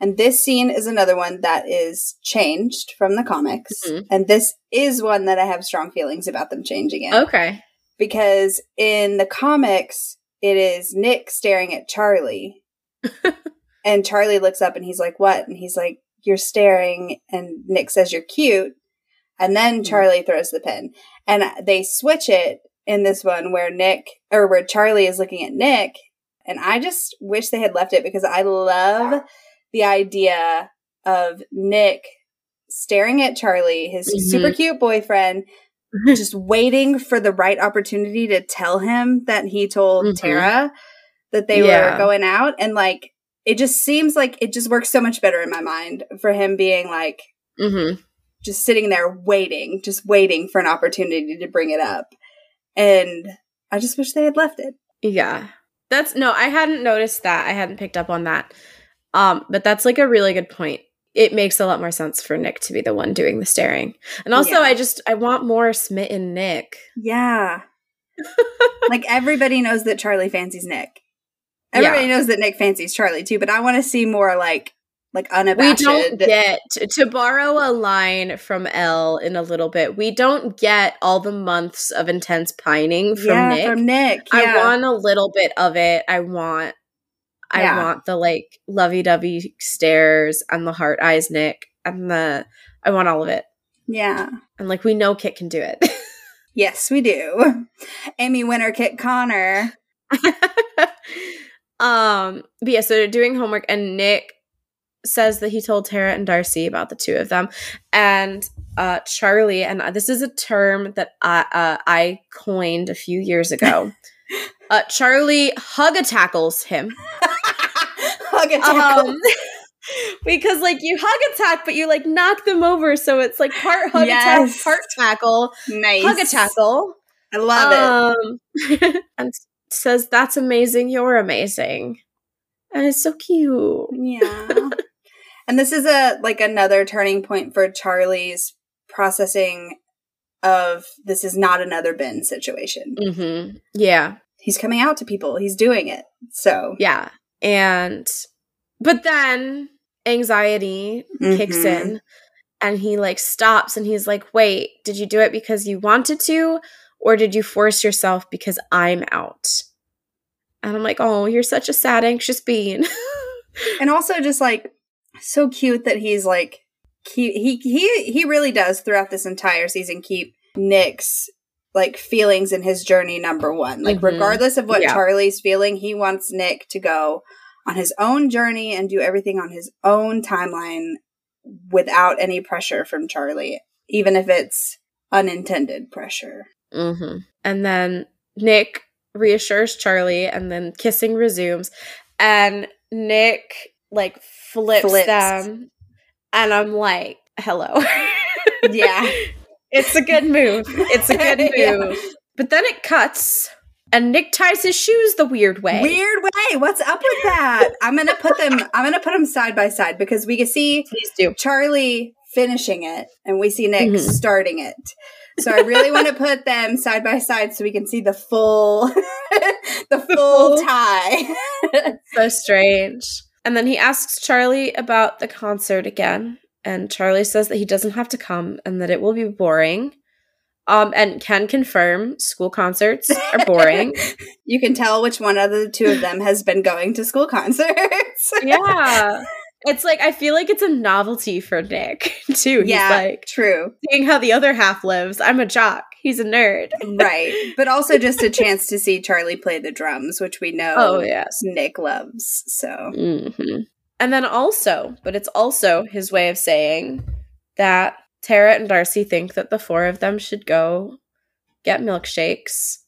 And this scene is another one that is changed from the comics. Mhm. And this is one that I have strong feelings about them changing it. Okay. Because in the comics, it is Nick staring at Charlie. and Charlie looks up and he's like, What? And he's like, You're staring. And Nick says, You're cute. And then Mhm. Charlie throws the pin. And they switch it in this one where Nick, or where Charlie is looking at Nick. And I just wish they had left it because I love the idea of Nick staring at Charlie, his Mhm. super cute boyfriend, just waiting for the right opportunity to tell him that he told Mhm. Tara that they Yeah. were going out. And like, it just seems like it just works so much better in my mind for him being like, hmm just sitting there waiting, just waiting for an opportunity to bring it up. And I just wish they had left it. Yeah. That's no, I hadn't noticed that. I hadn't picked up on that. Um, but that's like a really good point. It makes a lot more sense for Nick to be the one doing the staring. And also Yeah. I just I want more smitten Nick. Yeah. like everybody knows that Charlie fancies Nick. Everybody knows that Nick fancies Charlie too, but I want to see more like like We don't get to borrow a line from Elle in a little bit. We don't get all the months of intense pining from yeah, Nick. from Nick. I want a little bit of it. I want I Yeah. want the like lovey-dovey stares and the heart eyes Nick and the I want all of it. Yeah. And like we know Kit can do it. Yes, we do. Emmy winner, Kit Connor. um but yeah, so they're doing homework and Nick says that he told Tara and Darcy about the two of them. And uh Charlie, and this is a term that I uh, I coined a few years ago. uh Charlie hug tackles him. Hug tackle. um because like you hug attack but you like knock them over so it's like part hug Yes. attack part tackle nice. hug tackle I love it. um and says that's amazing you're amazing and it's so cute Yeah. And this is a like another turning point for Charlie's processing of this is not another Ben situation. mm-hmm yeah He's coming out to people. He's doing it. So yeah and but then anxiety kicks Mhm. in and he like stops and he's like wait did you do it because you wanted to or did you force yourself because i'm out and i'm like oh you're such a sad anxious being and also just like so cute that he's like he he he he really does throughout this entire season keep Nick's like feelings in his journey number one. Like Mhm. regardless of what Yeah. Charlie's feeling, he wants Nick to go on his own journey and do everything on his own timeline without any pressure from Charlie, even if it's unintended pressure. hmm and then nick reassures charlie and then kissing resumes and nick like flips, Flips. them and i'm like hello Yeah. it's a good move it's a good Yeah. move but then it cuts and nick ties his shoes the weird way Weird way. What's up with that? I'm gonna put them. I'm gonna put them side by side because we can see please do Charlie finishing it and we see Nick Mhm. starting it. So I really want to put them side by side so we can see the full the full- tie. so strange. And then he asks Charlie about the concert again, and Charlie says that he doesn't have to come and that it will be boring. Um, and can confirm school concerts are boring. you can tell which one of the two of them has been going to school concerts. yeah. It's like I feel like it's a novelty for Nick too. He's yeah, like true. seeing how the other half lives. I'm a jock. He's a nerd. Right. But also just a chance to see Charlie play the drums, which we know Oh yes. Nick loves. So hmm And then also, but it's also his way of saying that Tara and Darcy think that the four of them should go get milkshakes,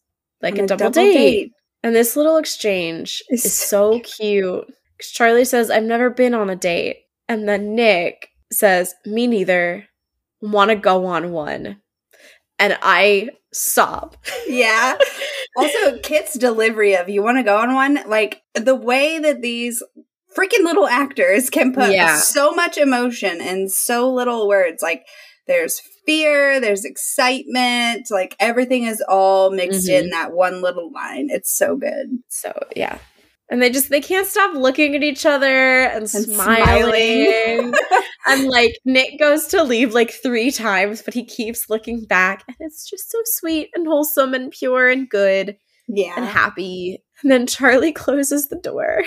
like on a double, date. And this little exchange It's is so so cute. Charlie says, I've never been on a date. And then Nick says, Me neither. Want to go on one. And I sob. Yeah. Also, Kit's delivery of you want to go on one, like the way that these freaking little actors can put Yeah. so much emotion in so little words. Like there's fear, there's excitement, like everything is all mixed Mhm. in that one little line. It's so good. So yeah. And they just they can't stop looking at each other and, smiling. smiling. and like Nick goes to leave like three times, but he keeps looking back. And it's just so sweet and wholesome and pure and good yeah and happy. And then Charlie closes the door.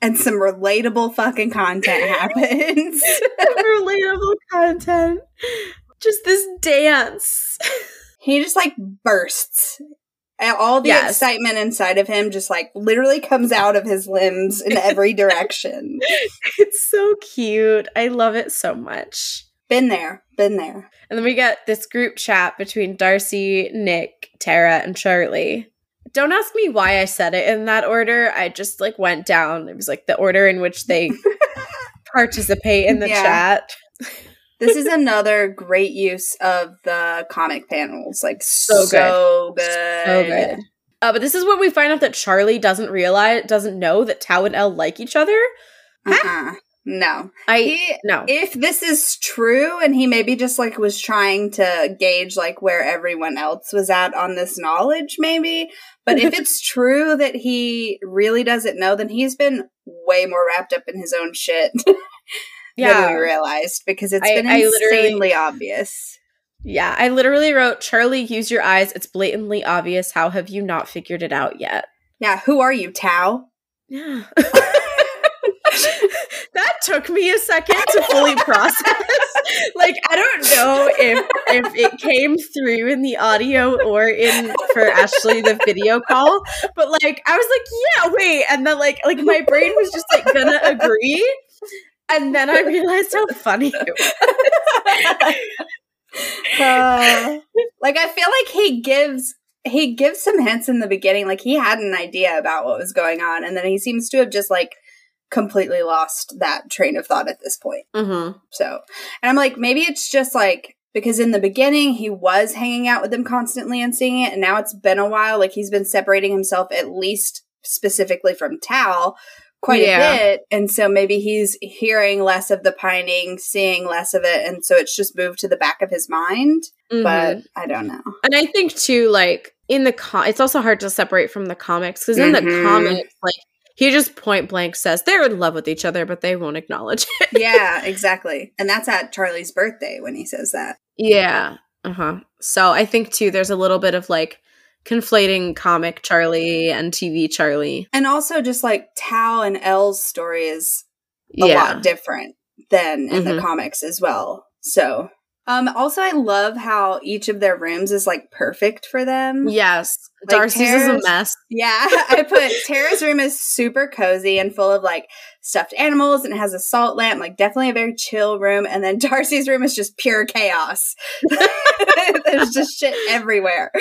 And some relatable fucking content happens. relatable content. Just this dance. he just like bursts. All the Yes. excitement inside of him just like literally comes out of his limbs in every direction. It's so cute. I love it so much. Been there, been there. And then we get this group chat between Darcy, Nick, Tara, and Charlie. Don't ask me why I said it in that order. I just like went down. It was like the order in which they participate in the Yeah. chat. This is another great use of the comic panels. Like so, So good. good. So good. Uh, but this is when we find out that Charlie doesn't realize, doesn't know that Tao and Elle like each other. Uh-uh. No. I He no. if this is true and he maybe just like was trying to gauge like where everyone else was at on this knowledge maybe but if it's true that he really doesn't know then he's been way more wrapped up in his own shit than we yeah, realized because it's I- been insanely obvious yeah. I literally wrote, "Charlie, use your eyes. It's blatantly obvious. How have you not figured it out yet?" yeah who are you tao Yeah. that took me a second to fully process. like I don't know if if it came through in the audio or in for Ashley the video call, but like I was like, yeah, wait, and then like like my brain was just like gonna agree. And then I realized how funny it was. Uh, like I feel like he gives he gives some hints in the beginning like he had an idea about what was going on and then he seems to have just like completely lost that train of thought at this point. Mm-hmm. So, and I'm like maybe it's just like because in the beginning he was hanging out with them constantly and seeing it and now it's been a while like he's been separating himself at least specifically from Tao quite Yeah. a bit and so maybe he's hearing less of the pining, seeing less of it and so it's just moved to the back of his mind Mm-hmm. but I don't know. And I think too, like in the com- it's also hard to separate from the comics because in Mhm. the comics, like he just point blank says they're in love with each other, but they won't acknowledge it. yeah, exactly. And that's at Charlie's birthday when he says that. yeah. Uh huh. So I think too, there's a little bit of like conflating comic Charlie and TV Charlie. And also just like Tao and Elle's story is a yeah. lot different than in the Mhm. comics as well. So um also I love how each of their rooms is like perfect for them. Yes. Like, Darcy's is a mess. Yeah, I put Tara's room is super cozy and full of like stuffed animals and it has a salt lamp, like definitely a very chill room. And then Darcy's room is just pure chaos. There's just shit everywhere.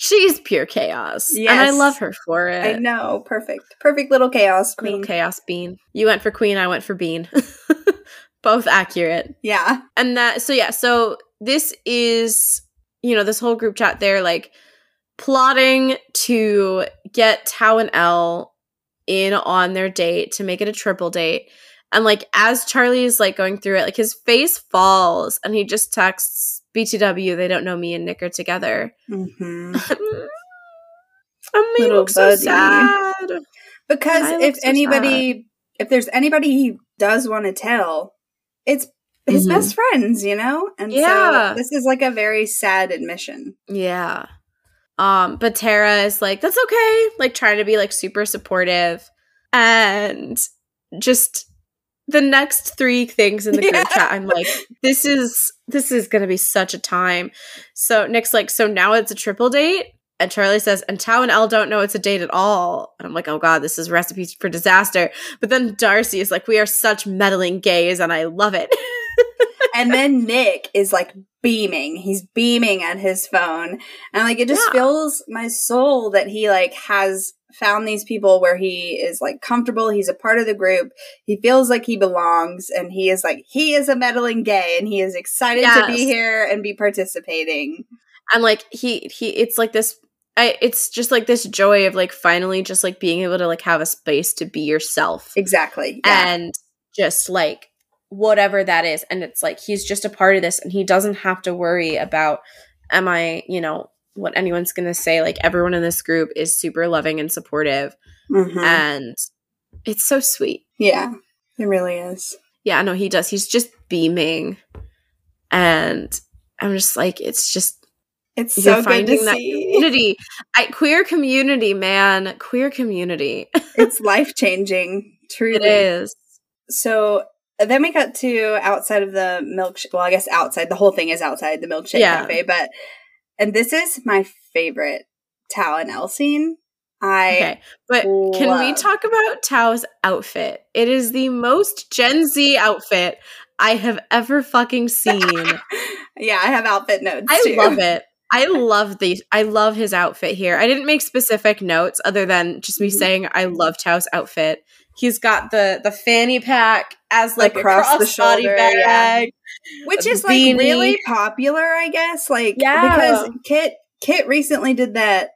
She's pure chaos. And I love her for it. I know, perfect, perfect little chaos Little queen. chaos bean. You went for queen, I went for bean. Both accurate. Yeah, and that so yeah so this is you know this whole group chat they're like plotting to get tao and Elle in on their date to make it a triple date and like as charlie is like going through it like his face falls and he just texts btw they don't know me and nick are together hmm and we Little so buddy. sad because I if so anybody, if there's anybody he does want to tell, it's his Mhm. best friends, you know. And Yeah. so this is like a very sad admission. Yeah. Um, but Tara is like, that's okay, like trying to be like super supportive. And just the next three things in the group Yeah. chat, I'm like, this is this is gonna be such a time. So Nick's like, so now it's a triple date? And Charlie says, and Tao and Elle don't know it's a date at all. And I'm like, oh god, this is recipes for disaster. But then Darcy is like, we are such meddling gays, and I love it. and then Nick is like beaming. He's beaming at his phone. And like it just Yeah. fills my soul that he like has found these people where he is like comfortable. He's a part of the group. He feels like he belongs and he is like he is a meddling gay and he is excited to be here and be participating. and like he he it's like this I, it's just like this joy of like finally just like being able to like have a space to be yourself Exactly. Yeah. and just like whatever that is and it's like he's just a part of this and he doesn't have to worry about am i you know what anyone's gonna say like everyone in this group is super loving and supportive Mhm. and it's so sweet yeah. It really is. yeah no he does he's just beaming and i'm just like it's just It's so You're good to finding that see. community. I, queer community, man. Queer community. it's life changing. Truly, it is. So then we got to outside of the milkshake. Well, I guess outside. The whole thing is outside the milkshake Yeah. cafe. But and this is my favorite Tao and Elle scene. I Okay. But can we talk about Tao's outfit? It is the most Gen Z outfit I have ever fucking seen. yeah, I have outfit notes. I too. love it. I love the I love his outfit here. I didn't make specific notes other than just me Mhm. saying I love Tao's outfit. He's got the the fanny pack as like Across a the crossbody shoulder, bag. which is like beanie. really popular, I guess. Like Yeah. because Kit Kit recently did that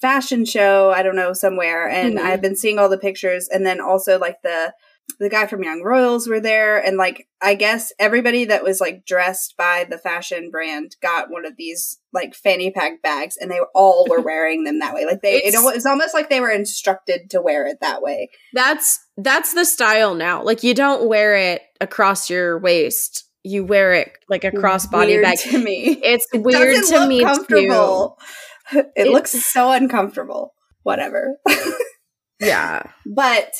fashion show. I don't know somewhere, and Mhm. I've been seeing all the pictures, and then also like the the guy from Young Royals were there, and like I guess everybody that was like dressed by the fashion brand got one of these like fanny pack bags, and they all were wearing them that way. Like they, it It's- was almost like they were instructed to wear it that way. That's that's the style now. Like you don't wear it across your waist. You wear it like a crossbody bag. to me. It's weird doesn't to me too. comfortable. It, It- looks so uncomfortable. Whatever. Yeah. but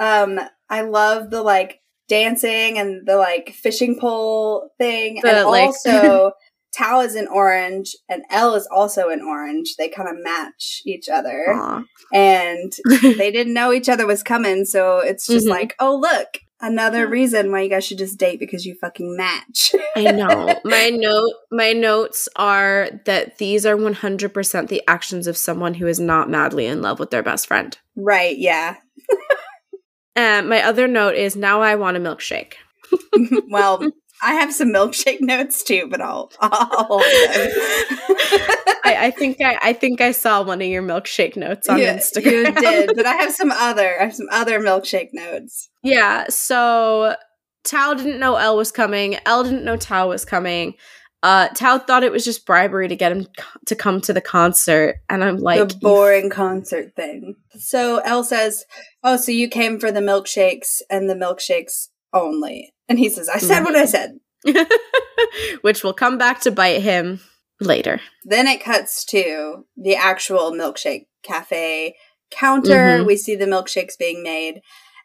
um I love the like dancing and the like fishing pole thing. The, and like- also Tao is in orange and Elle is also in orange. They kind of match each other. Aw. And they didn't know each other was coming, so it's just Mhm. like, oh look, another reason why you guys should just date because you fucking match. I know. My note my notes are that these are 100% the actions of someone who is not madly in love with their best friend. right, yeah. And my other note is now I want a milkshake. well, I have some milkshake notes too, but I'll, I'll hold. I, I think I, I think I saw one of your milkshake notes on Yeah, Instagram. You did, but I have some other. I have some other milkshake notes. Yeah, so Tao didn't know Elle was coming. Elle didn't know Tao was coming. Uh, Tao thought it was just bribery to get him to come to the concert, and I'm like, the boring concert thing. So Elle says, "Oh, so you came for the milkshakes and the milkshakes only?" And he says, "I said what I said." which will come back to bite him later. Then it cuts to the actual milkshake cafe counter. Mhm. We see the milkshakes being made.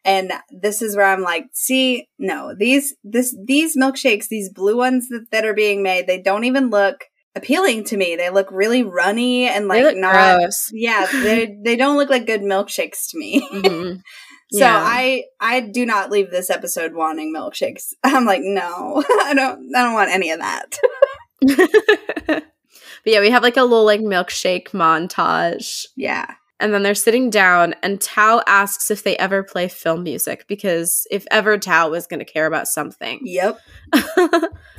And this is where I'm like, see, no, these this these milkshakes, these blue ones that, that are being made, they don't even look appealing to me. They look really runny and like not gross. yeah, they they don't look like good milkshakes to me. Mhm. So Yeah. I I do not leave this episode wanting milkshakes. I'm like, no, I don't I don't want any of that. but yeah, we have like a little like milkshake montage. yeah. And then they're sitting down, and Tao asks if they ever play film music because if ever Tao was going to care about something, Yep.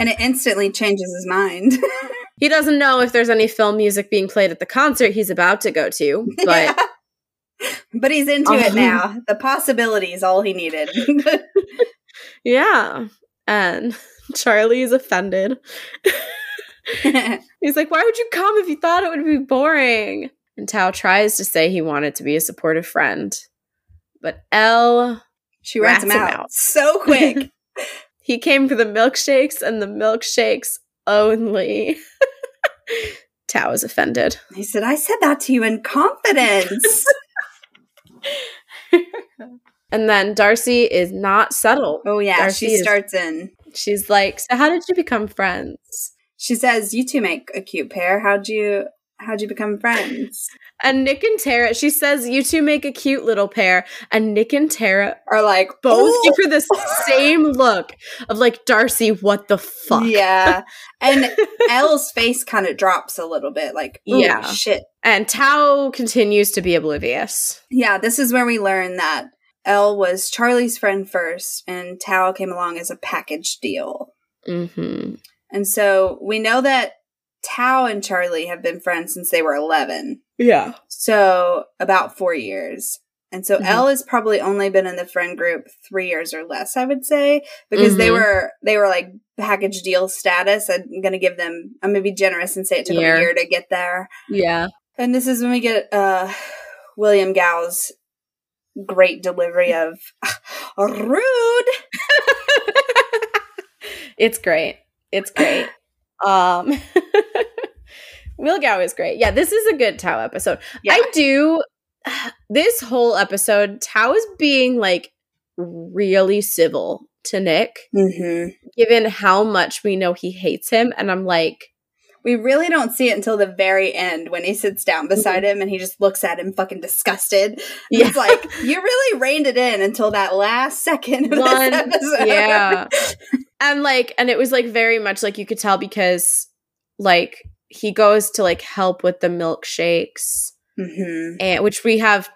And it instantly changes his mind. he doesn't know if there's any film music being played at the concert he's about to go to. But Yeah. but he's into it Um, now. The possibility is all he needed. yeah, and Charlie is offended. He's like, "Why would you come if you thought it would be boring?" And Tao tries to say he wanted to be a supportive friend, but Elle she rats him him out, out. so quick. he came for the milkshakes and the milkshakes only. Tao is offended. he said, I said that to you in confidence. And then Darcy is not settled. oh, yeah. Darcy she is- starts in. She's like, "So how did you become friends?" She says, You two make a cute pair. How'd you how'd you become friends? And Nick and Tara, she says, "You two make a cute little pair." And Nick and Tara Are like both "Ooh." give her this same look of like, "Darcy, what the fuck?" Yeah. And Elle's face kind of drops a little bit, like, Yeah. shit. And Tao continues to be oblivious. Yeah, this is where we learn that Elle was Charlie's friend first, and Tao came along as a package deal. hmm And so we know that Tao and Charlie have been friends since they were 11. Yeah. So about four years. And so Mhm. Elle has probably only been in the friend group three years or less, I would say, because they Mhm. were they were like package deal status. I'm gonna give them. I'm gonna be generous and say it took Year. a year to get there. Yeah. And this is when we get uh William Gao's great delivery of rude. it's great. It's great. Um Will Gao is great. Yeah, this is a good Tao episode. Yeah. I do this whole episode, Tao is being like really civil to Nick, Mm-hmm. given how much we know he hates him. And I'm like, We really don't see it until the very end when he sits down beside him and he just looks at him fucking disgusted. yeah. It's like you really reined it in until that last second of One- episode. yeah. and like, and it was like very much like you could tell because like he goes to like help with the milkshakes. hmm and which we have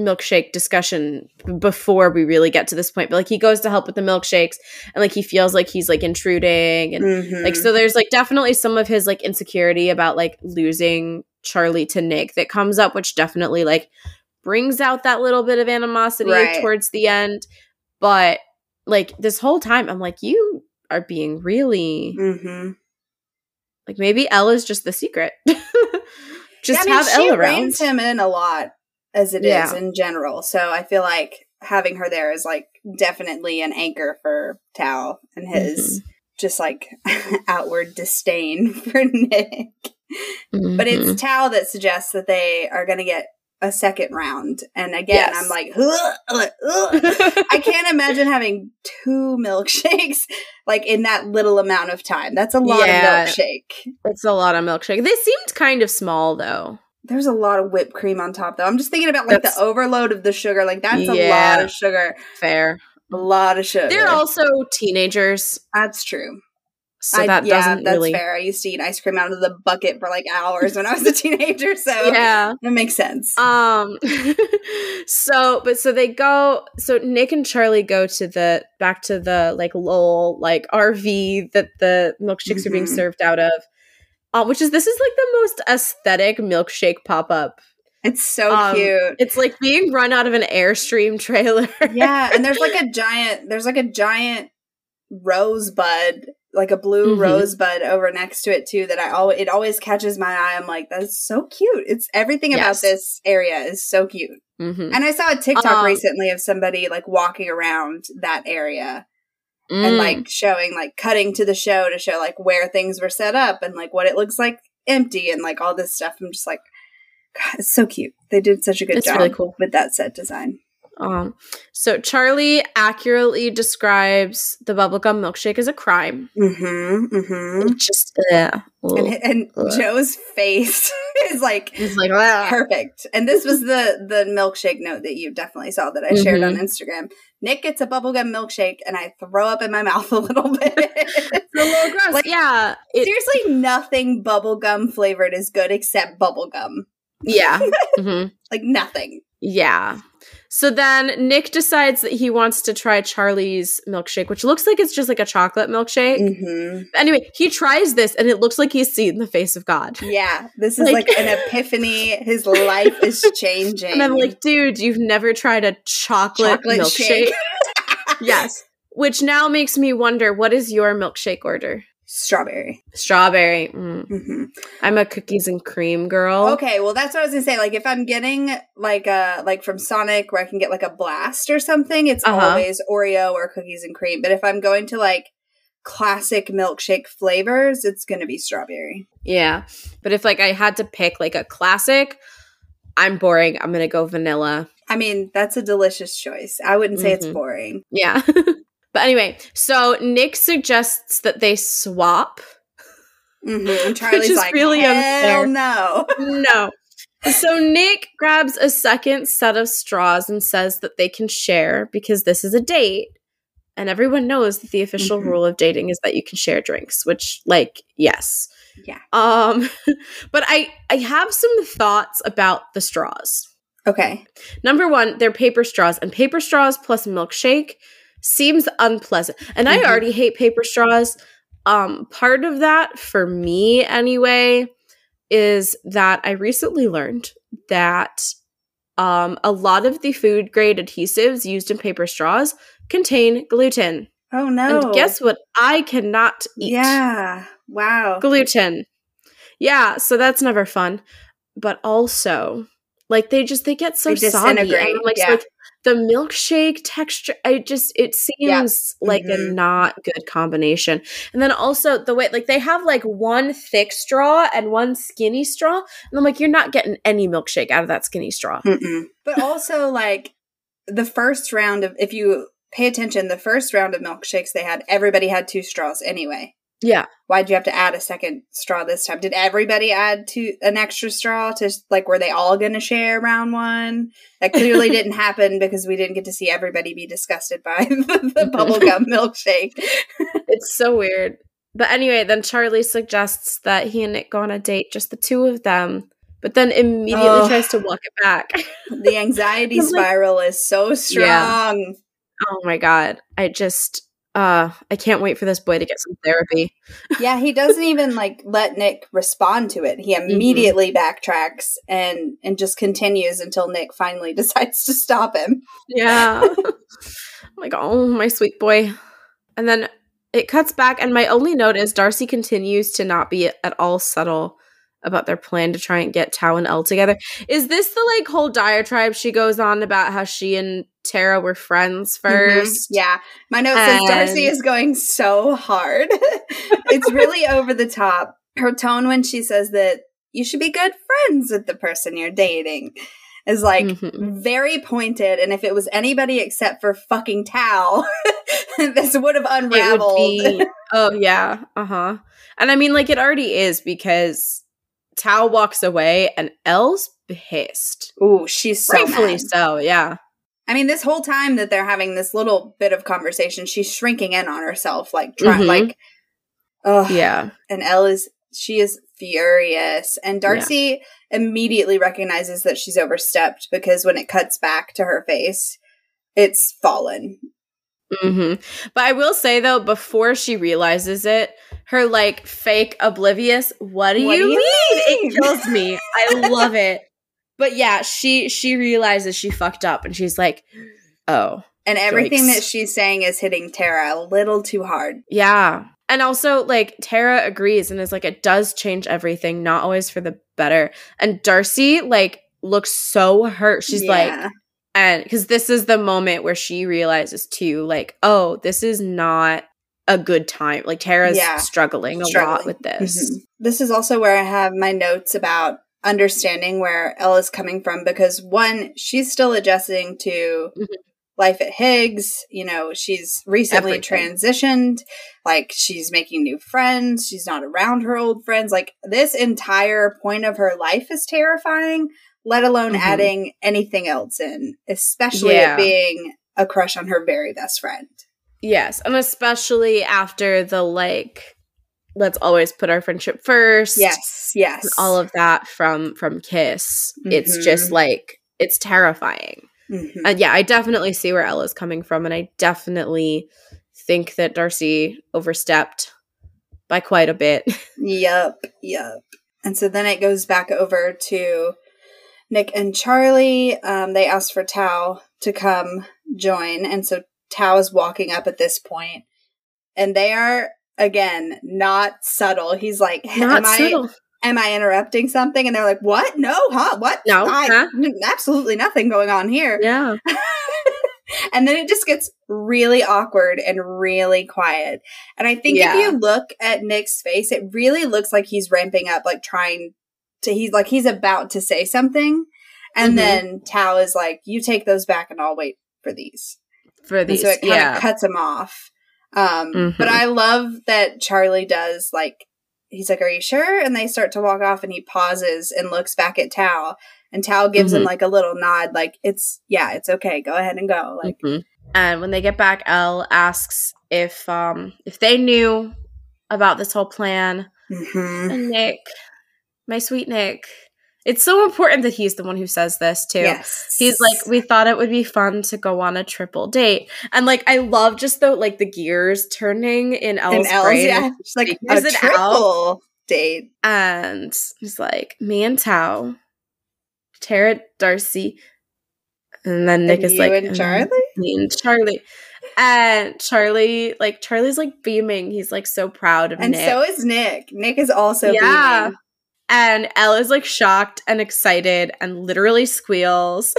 milkshake discussion before we really get to this point but like he goes to help with the milkshakes and like he feels like he's like intruding and Mm-hmm. like so there's like definitely some of his like insecurity about like losing charlie to nick that comes up which definitely like brings out that little bit of animosity Right. towards the end. But like this whole time i'm like you are being really hmm like maybe Elle is just the secret. Just yeah, I mean, have she Elle around. him in a lot as it is Yeah. in general. So I feel like having her there is like definitely an anchor for Tao and his Mm-hmm. just like outward disdain for Nick. But Mhm. it's Tao that suggests that they are going to get a second round. And again, Yes. I'm like, "Ugh, ugh, ugh." I can't imagine having two milkshakes like in that little amount of time. That's a lot Yeah. of milkshake. It's a lot of milkshake. They seemed kind of small though. There's a lot of whipped cream on top, though. I'm just thinking about like That's- the overload of the sugar. Like that's a lot of sugar. Fair. A lot of sugar. They're also teenagers, that's true. so I- that yeah, doesn't that's really. fair. I used to eat ice cream out of the bucket for like hours when I was a teenager, so Yeah. that makes sense. Um. so, but so they go. So Nick and Charlie go to the back to the like Lowell like RV that the milkshakes are being Mhm. served out of. Um, which is this is like the most aesthetic milkshake pop up. it's so um, cute. It's like being run out of an Airstream trailer. yeah, and there's like a giant. There's like a giant rosebud, like a blue Mhm. rosebud over next to it too. That I always it always catches my eye. I'm like, that's so cute. It's everything about this area is so cute. Mhm. And I saw a TikTok Um, recently of somebody like walking around that area Mm. and like showing like cutting to the show to show like where things were set up and like what it looks like empty and like all this stuff. I'm just like, God, it's so cute. They did such a good It's job really cool. with that set design. Um, so Charlie accurately describes the bubblegum milkshake as a crime. Mm-hmm. Mm-hmm. Just yeah. And, and Ugh. Joe's face is like like perfect. And this was the the milkshake note that you definitely saw that I shared on Mhm. Instagram. Nick gets a bubblegum milkshake and I throw up in my mouth a little bit. It's a little gross. Like, yeah. It, Seriously, nothing bubblegum flavored is good except bubblegum. yeah. Mhm. Like nothing. Yeah. So then Nick decides that he wants to try Charlie's milkshake, which looks like it's just like a chocolate milkshake. Mm-hmm. Anyway, he tries this and it looks like he's seen the face of God. Yeah, this is like, Like- an epiphany. His life is changing. And I'm like, dude, you've never tried a chocolate, chocolate milkshake. yes. Which now makes me wonder what is your milkshake order? Strawberry. Strawberry. Mm. hmm I'm a cookies and cream girl. Okay, well that's what I was gonna say. Like if I'm getting like a like from Sonic where I can get like a blast or something, it's Uh-huh. always Oreo or cookies and cream. But if I'm going to like classic milkshake flavors, it's gonna be strawberry. Yeah. But if like I had to pick like a classic, I'm boring. I'm gonna go vanilla. I mean, that's a delicious choice. I wouldn't say it's Mhm. boring. Yeah. but anyway, so Nick suggests that they swap. Mm-hmm. And Charlie's is like, really unfair. no. no. So Nick grabs a second set of straws and says that they can share because this is a date. And everyone knows that the official Mhm. rule of dating is that you can share drinks, which like, yes. Yeah. Um but I I have some thoughts about the straws. Okay. Number one, they're paper straws, and paper straws plus milkshake seems unpleasant. And Mhm. I already hate paper straws. Um, part of that, for me anyway, is that I recently learned that um, a lot of the food grade adhesives used in paper straws contain gluten. Oh no. And guess what? I cannot eat Yeah. Wow. gluten. Yeah, so that's never fun. But also, Like they just they get so They soggy. And I'm like, so, like the milkshake texture, I just it seems like a Mhm. not good combination. And then also the way like they have like one thick straw and one skinny straw, and I'm like, you're not getting any milkshake out of that skinny straw. Mm-mm. But also, like the first round of, if you pay attention, the first round of milkshakes they had, everybody had two straws anyway. Yeah, Why'd you have to add a second straw this time? Did everybody add to an extra straw to like were they all going to share round one? That clearly didn't happen because we didn't get to see everybody be disgusted by the, the bubblegum milkshake. it's so weird. But anyway, then Charlie suggests that he and Nick go on a date, just the two of them. But then immediately Ugh. tries to walk it back. The anxiety I'm like- spiral is so strong. oh my god. I just uh I can't wait for this boy to get some therapy. Yeah, he doesn't even like let Nick respond to it. He Mm-hmm. immediately backtracks and and just continues until Nick finally decides to stop him. Yeah. I'm like, oh my sweet boy. And then it cuts back, and my only note is Darcy continues to not be at all subtle about their plan to try and get Tao and Elle together. Is this the like whole diatribe she goes on about how she and Tara were friends 1st Mhm. Yeah. My note says Darcy is going so hard. it's really over the top. Her tone when she says that you should be good friends with the person you're dating is like Mhm. very pointed. And if it was anybody except for fucking Tao, this would have It unraveled. would be. Oh yeah. Uh huh. And I mean, like it already is because Tao walks away and Elle's pissed. Ooh, she's so Rightfully mad. so. Yeah. I mean, this whole time that they're having this little bit of conversation, she's shrinking in on herself, like trying, Mhm. like, ugh. Yeah. And Elle is she is furious, and Darcy immediately recognizes that she's overstepped because when it cuts back to her face, it's fallen. Hmm But I will say though, before she realizes it, her like fake oblivious, what do, What you, do you mean? mean? It kills me. I love it. But yeah, she she realizes she fucked up and she's like, "Oh, And everything Yikes. that she's saying is hitting Tara a little too hard. yeah." And also like Tara agrees and is like it does change everything, not always for the better. And Darcy like looks so hurt. She's like Yeah. And because this is the moment where she realizes too like oh this is not a good time like tara's Yeah. struggling a lot with this Mhm. This is also where I have my notes about understanding where Ella's coming from because one, she's still adjusting to Mhm. life at Higgs. You know, she's recently Everything. transitioned. Like, she's making new friends. She's not around her old friends. Like, this entire point of her life is terrifying, let alone Mhm. adding anything else in, especially Yeah. it being a crush on her very best friend. yes and especially after the like let's always put our friendship first Yes, yes. all of that from from kiss it's Mhm. just like it's terrifying Mhm. and yeah i definitely see where ella's coming from and i definitely think that darcy overstepped by quite a bit Yup, yup. And so then it goes back over to Nick and Charlie. Um, they asked for Tao to come join, and so Tao is walking up at this point, and they are again not subtle. He's like, not "Am subtle I am I interrupting something?" And they're like, "What? No, huh? What? No, I- huh? absolutely nothing going on here." yeah and then it just gets really awkward and really quiet. And I think Yeah. if you look at Nick's face, it really looks like he's ramping up, like trying to, he's like, he's about to say something. And Mhm. then Tao is like, you take those back and I'll wait for these. for And these so it kind yeah of cuts him off. Um, Mhm. But I love that Charlie does like, he's like, Are you sure? And they start to walk off and he pauses and looks back at Tao. And Tao gives him Mhm. like a little nod, like, It's, yeah, it's okay. Go ahead and go. Like, Mhm. And when they get back, Elle asks if um if they knew about this whole plan. mhm. And Nick, my sweet Nick, it's so important that he's the one who says this too. Yes. He's like, we thought it would be fun to go on a triple date, and like I love just the like the gears turning in and Elle's Elle's, brain. yeah. She's like a triple date. and he's like, me and Tao, Tara, Darcy, and then Nick And is like, and "And Charlie? me and Charlie, and Charlie, like Charlie's like beaming. He's like so proud of And Nick. so is Nick. Nick is also Yeah. beaming. And Elle is like shocked and excited and literally squeals.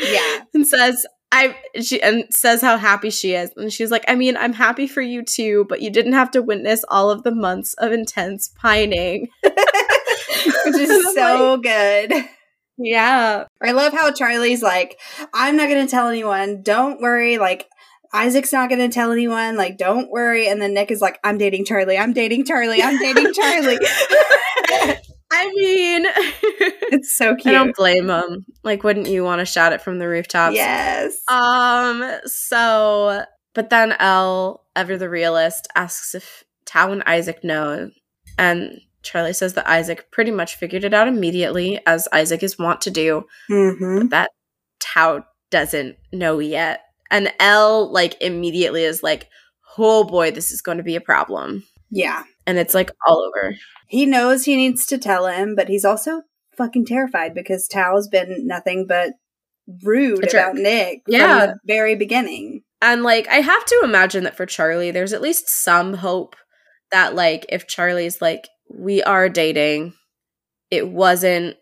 Yeah. and says, I she and says how happy she is. And she's like, I mean, I'm happy for you too, but you didn't have to witness all of the months of intense pining. Which is so good. Yeah. I love how Charlie's like, I'm not going to tell anyone. Don't worry. Like, Isaac's not going to tell anyone. Like, don't worry. And then Nick is like, I'm dating Charlie. I'm dating Charlie. I'm dating Charlie. I mean, it's so cute. I don't blame them. Like, wouldn't you want to shout it from the rooftops? yes. Um, so, but then Elle, ever the realist, asks if Tao and Isaac know. And Charlie says that Isaac pretty much figured it out immediately, as Isaac is wont to do, mm-hmm. but that Tao doesn't know yet. And Elle like, immediately is like, oh boy, this is going to be a problem. Yeah. And it's like all over. He knows he needs to tell him, but he's also fucking terrified because Tao's been nothing but rude about Nick Yeah. from the very beginning. And like, I have to imagine that for Charlie, there's at least some hope that, like, if Charlie's like, we are dating, it wasn't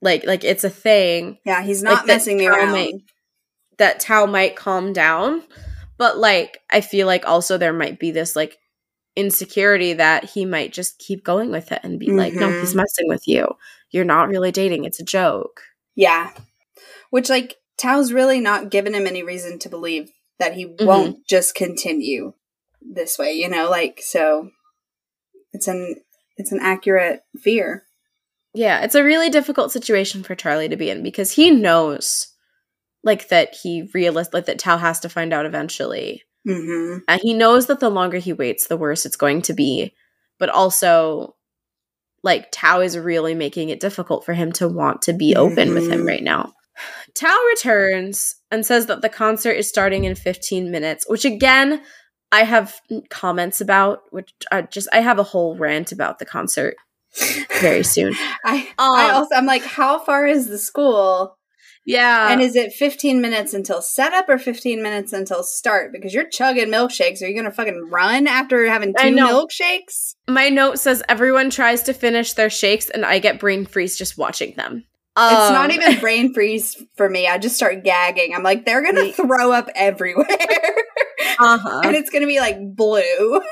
like, like it's a thing Yeah, he's not Like messing me around. might- that Tao might calm down. But like, I feel like also there might be this like insecurity that he might just keep going with it and be like, no, he's messing with you. You're not really dating. It's a joke. Yeah. Which, like, Tao's really not given him any reason to believe that he Mm-hmm. won't just continue this way, you know? Like, so it's an it's an accurate fear. Yeah, it's a really difficult situation for Charlie to be in because he knows like that he realist like that Tao has to find out eventually. Mm-hmm. And he knows that the longer he waits, the worse it's going to be. But also like Tao is really making it difficult for him to want to be open with him Mhm. right now. Tao returns and says that the concert is starting in 15 minutes, which again, I have comments about, which I just I have a whole rant about the concert very soon. I I Um, also I'm like, how far is the school? Yeah. and is it 15 minutes until setup or 15 minutes until start? Because you're chugging milkshakes. Are you gonna fucking run after having two milkshakes? My note says everyone tries to finish their shakes and I get brain freeze just watching them. It's Um, not even brain freeze for me. I just start gagging. I'm like, they're gonna throw up everywhere. uh-huh. and it's gonna be like blue.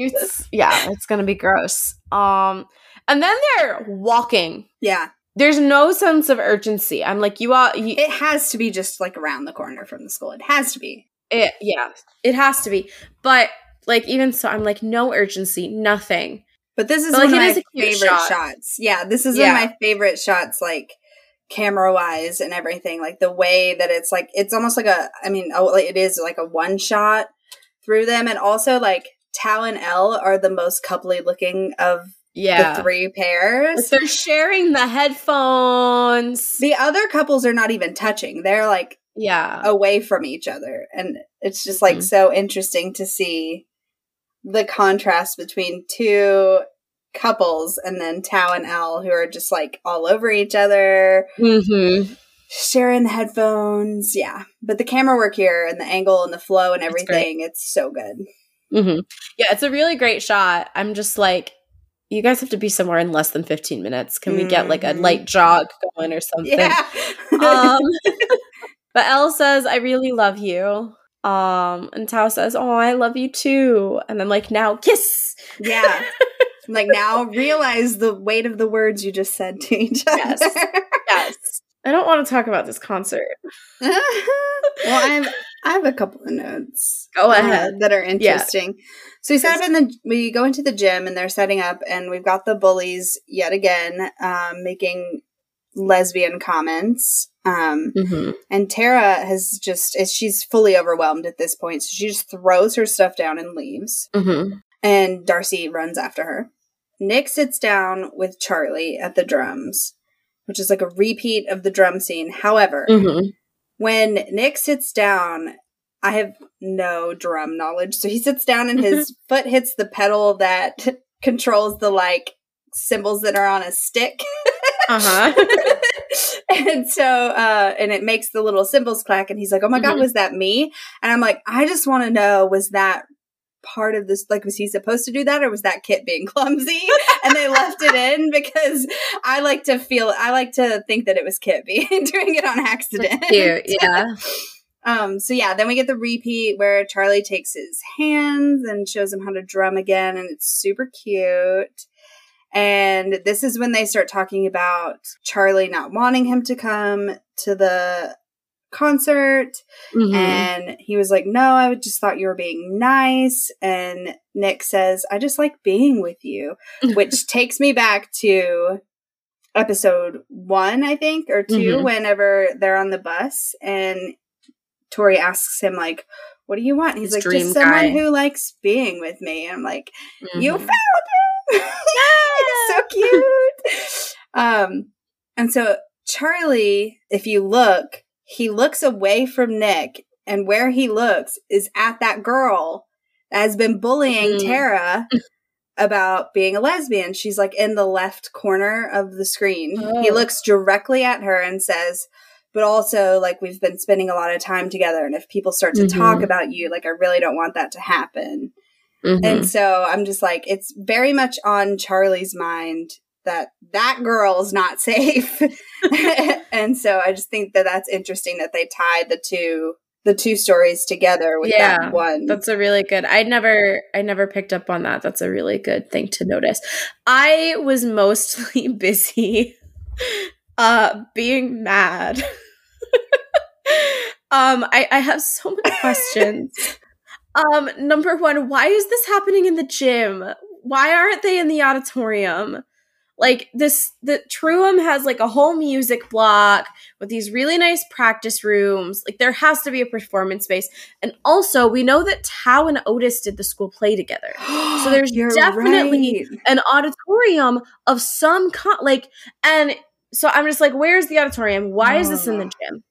It's, yeah, it's gonna be gross. Um, and then they're walking. Yeah, There's no sense of urgency. I'm like, you all. you, it has to be just like around the corner from the school. It has to be. it, yeah, it has to be. But like, even so, I'm like, no urgency, nothing. But this is But, like, one it of is my favorite shot. shots. Yeah, this is Yeah. one of my favorite shots, like camera wise and everything. Like the way that it's like it's almost like a. I mean, oh, it is like a one shot through them, and also like Tao and Elle are the most coupley looking of Yeah, the three pairs. they're sharing the headphones. The other couples are not even touching. They're like yeah, away from each other. And it's just like Mhm. so interesting to see the contrast between two couples and then Tao and Elle who are just like all over each other, mm-hmm. sharing the headphones. Yeah. But the camera work here and the angle and the flow and everything, it's so good. Mm-hmm. Yeah, it's a really great shot. I'm just like, you guys have to be somewhere in less than 15 minutes. Can we get like a Mhm. light jog going or something? Yeah. um, but Elle says, I really love you. Um, and Tao says, Oh, I love you too. And I'm like, now kiss. yeah. Like now realize the weight of the words you just said to each other. Yes. Yes. I don't want to talk about this concert. well, I have I have a couple of notes. Go uh, ahead. that are interesting. So we set up in the we go into the gym and they're setting up, and we've got the bullies yet again um, making lesbian comments. Um, Mm-hmm. and Tara has just is she's fully overwhelmed at this point, so she just throws her stuff down and leaves. Mm-hmm. And Darcy runs after her. Nick sits down with Charlie at the drums, which is like a repeat of the drum scene. However, Mm-hmm. When Nick sits down, I have no drum knowledge. So he sits down and his foot hits the pedal that controls the like cymbals that are on a stick. Uh-huh. and so uh and it makes the little cymbals clack and he's like, "Oh my god, Mhm. was that me?" And I'm like, "I just want to know was that part of this? Like, was he supposed to do that or was that Kit being clumsy? and they left it in because I like to feel, I like to think that it was Kit being doing it on accident. Cute, yeah. Um, so yeah, then we get the repeat where Charlie takes his hands and shows him how to drum again, and it's super cute. And this is when they start talking about Charlie not wanting him to come to the concert. Mhm. And he was like, No, I just thought you were being nice. And Nick says, I just like being with you, which takes me back to episode one, I think, or 2 Mhm. whenever they're on the bus and Tori asks him, like, what do you want? And he's His like, just someone guy. who likes being with me. And I'm like, you Mhm. found him. it's so cute. Um, and so Charlie, if you look, he looks away from Nick, and where he looks is at that girl that has been bullying Mm. Tara about being a lesbian. She's like in the left corner of the screen. He Oh. looks directly at her and says, but also like we've been spending a lot of time together and if people start to talk Mhm. about you like i really don't want that to happen Mhm. and so I'm just like, it's very much on Charlie's mind that that girl's not safe. and so I just think that that's interesting that they tied the two the two stories together with Yeah, that one. That's a really good. I never I never picked up on that. That's a really good thing to notice. I was mostly busy uh being mad. um I I have so many questions. um number 1, why is this happening in the gym? Why aren't they in the auditorium? Like this the Truham has like a whole music block with these really nice practice rooms. Like there has to be a performance space. And also, we know that Tao and Otis did the school play together. So there's definitely right. An auditorium of some kind, like, and so I'm just like, where's the auditorium? Why is this in the Oh. gym?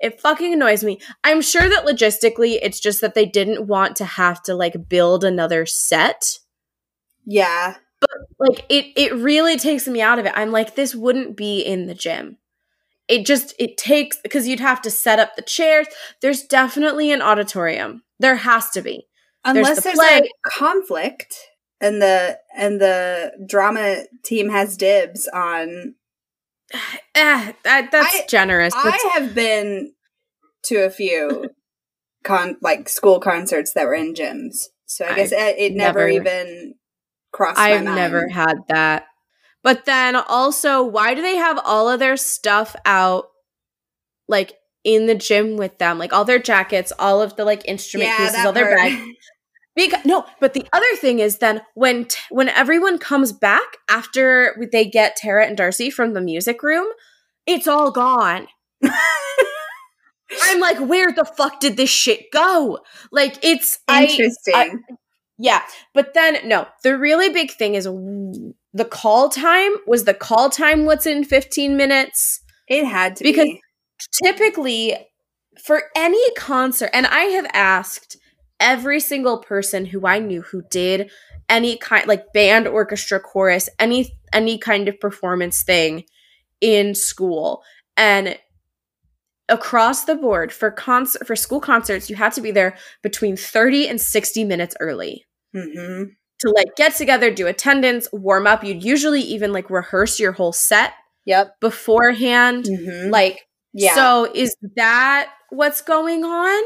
It fucking annoys me. I'm sure that logistically, it's just that they didn't want to have to like build another set. Yeah. Like it, it really takes me out of it. I'm like, this wouldn't be in the gym. It just it takes because you'd have to set up the chairs. There's definitely an auditorium. There has to be. Unless the there's a conflict and the and the drama team has dibs on Eh, that, that's I- generous. That's- I have been to a few con like school concerts that were in gyms. So I guess it, it never, never- even crossed I've never had that. But then also, why do they have all of their stuff out like in the gym with them? Like all their jackets, all of the like instrument yeah, cases, all their bags. Because no, but the other thing is then when t- when everyone comes back after they get Tara and Darcy from the music room, it's all gone. I'm like, where the fuck did this shit go? Like it's I- Interesting. I- yeah, but then no, the really big thing is the call time was the call time what's in 15 minutes it had to because- be. typically for any concert and I have asked every single person who I knew who did any kind like band orchestra chorus any any kind of performance thing in school and across the board for concert for school concerts you had to be there between 30 and 60 minutes early hmm to like get together do attendance warm up you'd usually even like rehearse your whole set Yep. beforehand hmm like yeah. so is that what's going on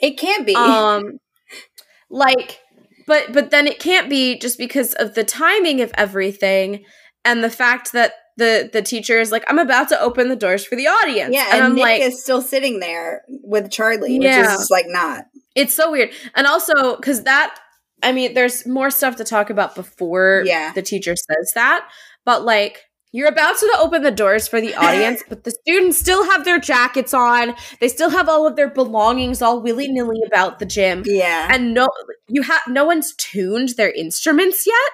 it can't be. um like but but then it can't be just because of the timing of everything and the fact that the the teacher is like i'm about to open the doors for the audience. Yeah, and, and, i'm Nick like is still sitting there with Charlie, which is just like not. it's so weird. And also because that i mean there's more stuff to talk about before Yeah. the teacher says that but like you're about to open the doors for the audience but the students still have their jackets on. They still have all of their belongings all willy-nilly about the gym. Yeah. and no you have no one's tuned their instruments yet?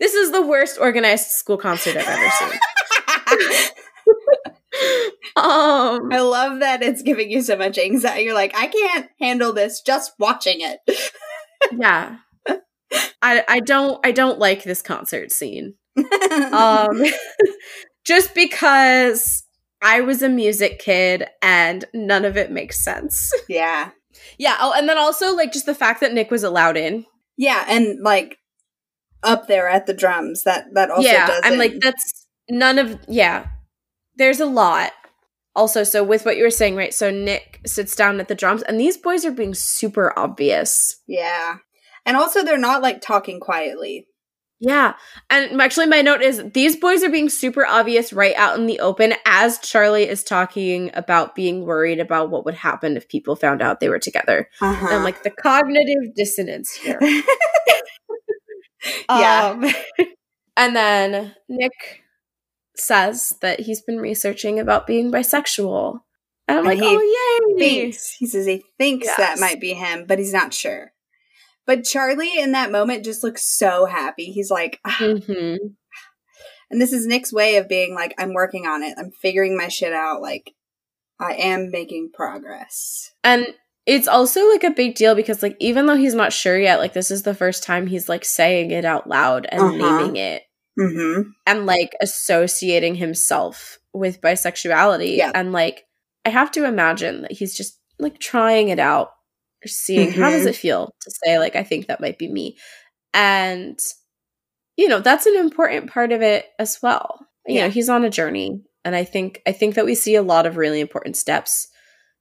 This is the worst organized school concert i've ever seen um I love that it's giving you so much anxiety. You're like, I can't handle this just watching it. yeah i i don't i don't like this concert scene um just because i was a music kid and none of it makes sense yeah. yeah oh and then also like just the fact that nick was allowed in Yeah, and like up there at the drums. That that also yeah, does. I'm like that's none of yeah. There's a lot. Also, so with what you were saying, right? So Nick sits down at the drums, and these boys are being super obvious. Yeah, and also they're not like talking quietly. Yeah. And actually, my note is these boys are being super obvious right out in the open as Charlie is talking about being worried about what would happen if people found out they were together. Uh-huh. And like the cognitive dissonance here. yeah. Um, and then Nick says that he's been researching about being bisexual. And I'm And like, oh, yay. thinks he says he thinks that might be him, but he's not sure. But Charlie in that moment just looks so happy. He's like, "Ah." hmm and this is Nick's way of being like, I'm working on it. I'm figuring my shit out. Like, I am making progress. And it's also like a big deal because like even though he's not sure yet, like this is the first time he's like saying it out loud and Uh-huh. naming it Mm-hmm. and like associating himself with bisexuality. Yeah. And like I have to imagine that he's just like trying it out, seeing how does Mhm. it feel to say like I think that might be me. And you know, that's an important part of it as well. You Yeah. know, he's on a journey and I think I think that we see a lot of really important steps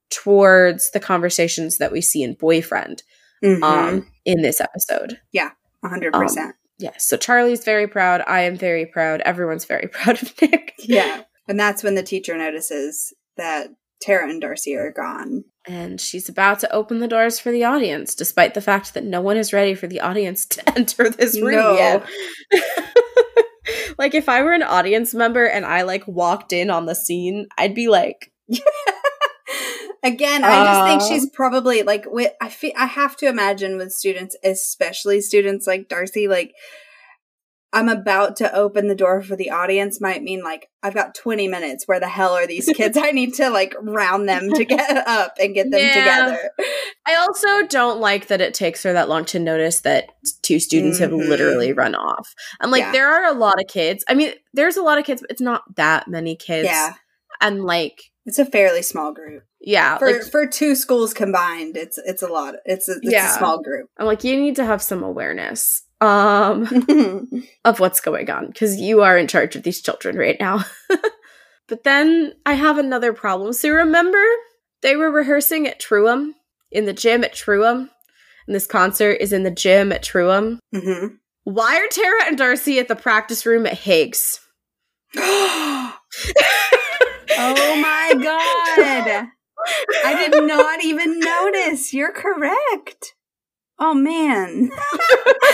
towards the conversations that we see in boyfriend Mm-hmm. um in this episode. Yeah, 100%. Yeah, so Charlie's very proud. I am very proud. Everyone's very proud of Nick. yeah. And that's when the teacher notices that Tara and Darcy are gone. And she's about to open the doors for the audience, despite the fact that no one is ready for the audience to enter this room No. yet. like, if I were an audience member and I like walked in on the scene, I'd be like, Again, I just think she's probably like with I feel I have to imagine with students, especially students like Darcy, like I'm about to open the door for the audience might mean like I've got 20 minutes. Where the hell are these kids? I need to like round them to get up and get them Yeah. together. I also don't like that it takes her that long to notice that two students have Mhm. literally run off. And like, Yeah. there are a lot of kids. I mean, there's a lot of kids, but it's not that many kids. Yeah, And like, it's a fairly small group yeah, for like, for two schools combined. It's it's a lot. It's a, it's Yeah. a small group. I'm like, you need to have some awareness um of what's going on because you are in charge of these children right now. but then I have another problem. So remember, they were rehearsing at Truham in the gym at Truham, and this concert is in the gym at Truham. hmm Why are Tara and Darcy at the practice room at Higgs? oh my god. I did not even notice. You're correct. Oh man.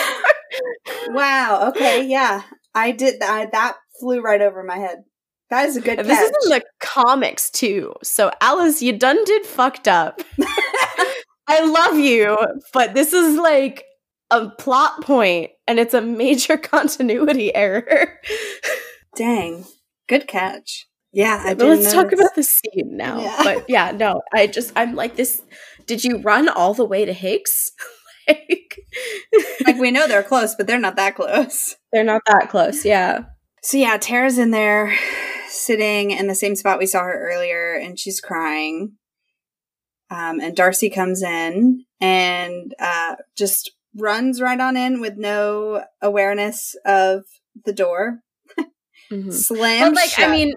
wow. Okay. Yeah. I did that. That flew right over my head. That is a good And catch. this is in the comics too. So Alice, you done did fucked up. I love you, but this is like a plot point and it's a major continuity error. Dang. Good catch. Yeah. I But let's talk about the scene now. Yeah. But yeah, no, I just I'm like this did you run all the way to Higgs? like like we know they're close, but they're not that close. they're not that close, yeah. So yeah, Tara's in there sitting in the same spot we saw her earlier and she's crying. Um, and Darcy comes in and uh, just runs right on in with no awareness of the door. Mhm. Slam But like, shut, I mean,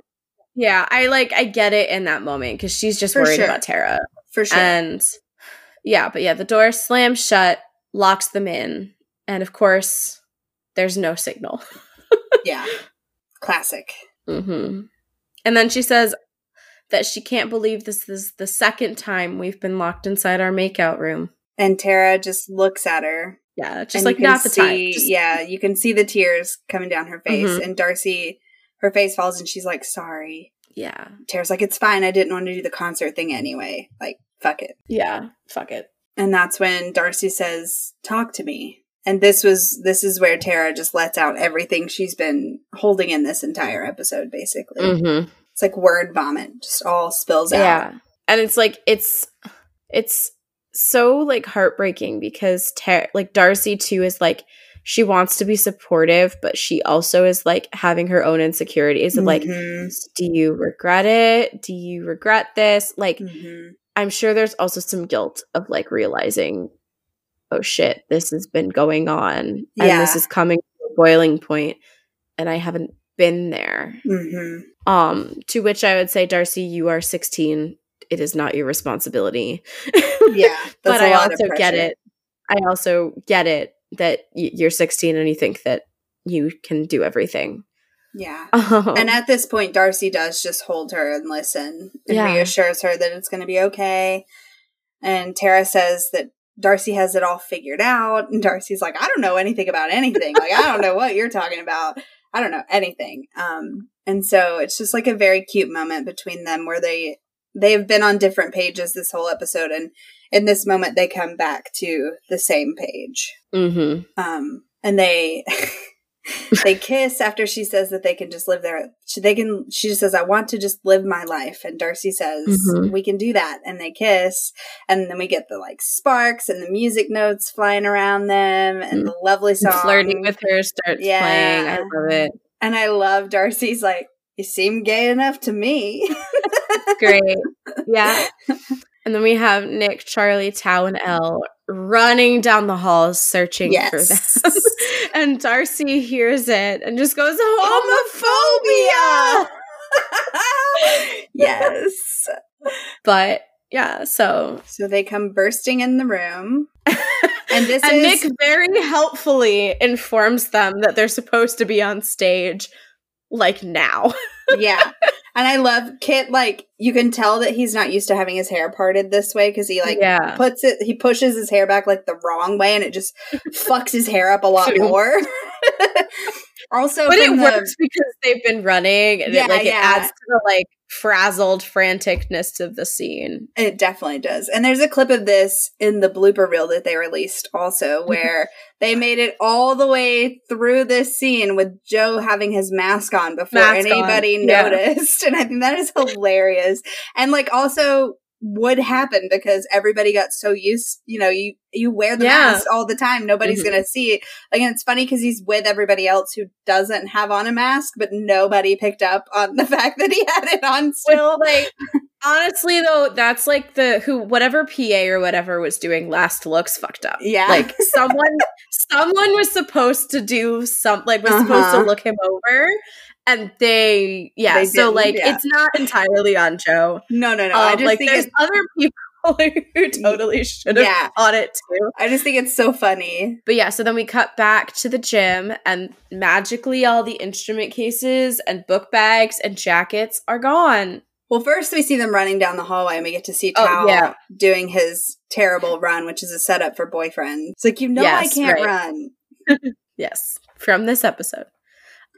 yeah, I like I get it in that moment because she's just For worried sure. about Tara. for sure. And yeah, but yeah, the door slams shut, locks them in, and of course, there's no signal. yeah. Classic. hmm And then she says that she can't believe this is the second time we've been locked inside our makeout room. And Tara just looks at her. Yeah, just like not the time. Just- yeah, you can see the tears coming down her face. Mhm. And Darcy, her face falls and she's like, sorry. yeah, Tara's like, it's fine. I didn't want to do the concert thing anyway. Like, fuck it. yeah. Fuck it. And that's when Darcy says, talk to me. And this was, this is where Tara just lets out everything she's been holding in this entire episode, basically. Mm-hmm. It's like word vomit, just all spills out. Yeah. And it's like it's it's so like heartbreaking because Tara, like Darcy too is like she wants to be supportive, but she also is like having her own insecurities of like, Mhm. do you regret it? Do you regret this? Like, Mhm. I'm sure there's also some guilt of like realizing oh shit, this has been going on and this is coming to a boiling point and I haven't been there. hmm Um, to which I would say, Darcy, you are 16. It is not your responsibility. Yeah, but I also get it. I also get it that you're 16 and you think that you can do everything. Yeah. Um, And at this point, Darcy does just hold her and listen and Yeah. reassures her that it's going to be okay. And Tara says that Darcy has it all figured out. And Darcy's like, I don't know anything about anything. Like, I don't know what you're talking about. I don't know anything. Um, and so it's just like a very cute moment between them where they they've been on different pages this whole episode, and in this moment they come back to the same page. Mhm. Um, and they they kiss after she says that they can just live there. She, they can. She just says, "I want to just live my life," and Darcy says, Mhm. "We can do that." And they kiss, and then we get the like sparks and the music notes flying around them, and the lovely song. flirting with her starts Yeah. playing. I love it. and I love Darcy's like, "You seem gay enough to me." Great. Yeah. And then we have Nick, Charlie, Tao, and Elle running down the halls searching Yes. for them. and Darcy hears it and just goes, Homophobia. homophobia. yes. But yeah, so So they come bursting in the room. And this and is Nick very helpfully informs them that they're supposed to be on stage like now. yeah. And I love Kit like you can tell that he's not used to having his hair parted this way cuz he like yeah. puts it he pushes his hair back like the wrong way and it just fucks his hair up a lot more. also But it the- works because they've been running and Yeah, it like yeah. it adds to the like frazzled franticness of the scene. It definitely does. And there's a clip of this in the blooper reel that they released also where they made it all the way through this scene with Joe having his mask on before Mask on, anybody yeah. noticed. And I think that is hilarious. And like also would happen because everybody got so used, you know, you you wear the Yeah. mask all the time. Nobody's Mhm. going to see it. Like and it's funny cuz he's with everybody else who doesn't have on a mask, but nobody picked up on the fact that he had it on still. like honestly though, that's like the who whatever PA or whatever was doing last looks fucked up. Yeah. Like someone someone was supposed to do some like was supposed Uh-huh. to look him over and they yeah, They so like yeah. it's not entirely on Joe. No, no, no. I Um, just like think there's other people who totally should have Yeah. on it too. I just think it's so funny. But yeah, so then we cut back to the gym, and magically, all the instrument cases and book bags and jackets are gone. Well, first we see them running down the hallway and we get to see Oh, Tao yeah. doing his terrible run, which is a setup for boyfriend. It's like, you know, I can't right. run. Yes, from this episode.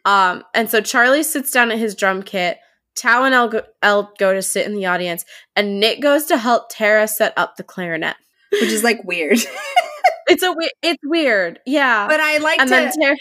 Um, and so Charlie sits down at his drum kit. Tao and Elle go, Elle go to sit in the audience, and Nick goes to help Tara set up the clarinet. Which is like weird. It's a it's weird, yeah. but I like and to then Tara,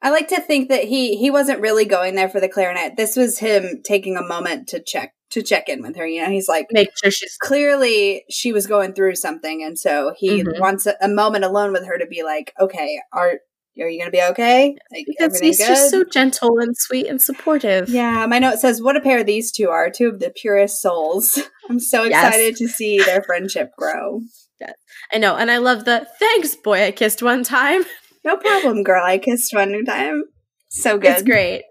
I like to think that he he wasn't really going there for the clarinet. This was him taking a moment to check to check in with her. You know, he's like make sure she's clearly she was going through something and so he Mhm. wants a, a moment alone with her to be like, "Okay, are are you going to be okay? Like, because he's good? just so gentle and sweet and supportive. Yeah, my note says, what a pair these two are, two of the purest souls. I'm so excited yes. to see their friendship grow. Yes. I know. And I love the thanks, boy, I kissed one time. No problem, girl. I kissed one time. So good. It's great.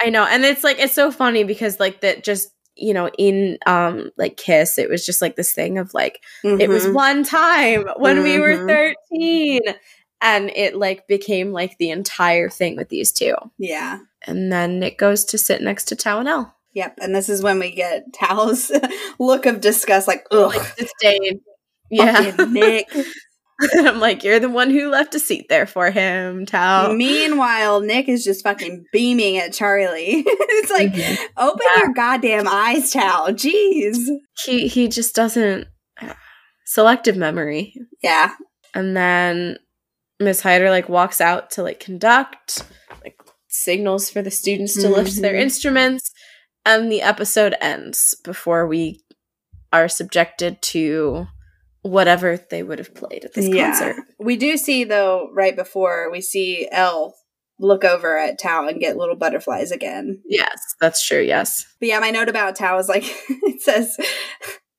I know. And it's like, it's so funny because, like, that just you know in um like kiss it was just like this thing of like mm-hmm. it was mm-hmm. one time when mm-hmm. we were mm-hmm. 13 and it like became like the entire thing with these two. yeah. And then it goes to sit next to Tao and Elle. Yep. And this is when we get Tao's look of disgust, like, ugh, Like disdain. Yeah. Nick. I'm like, you're the one who left a seat there for him, Tao. Meanwhile, Nick is just fucking beaming at Charlie. it's like, Mhm. open your goddamn eyes, Tao. Jeez. He he just doesn't selective memory. Yeah. And then Miss Hyder like walks out to like conduct, like signals for the students to lift their Mhm. instruments, and the episode ends before we are subjected to whatever they would have played at this concert. We do see, though, right before we see Elle look over at Tao and get little butterflies again. Yes, that's true. Yes. But yeah, my note about Tao is like, it says,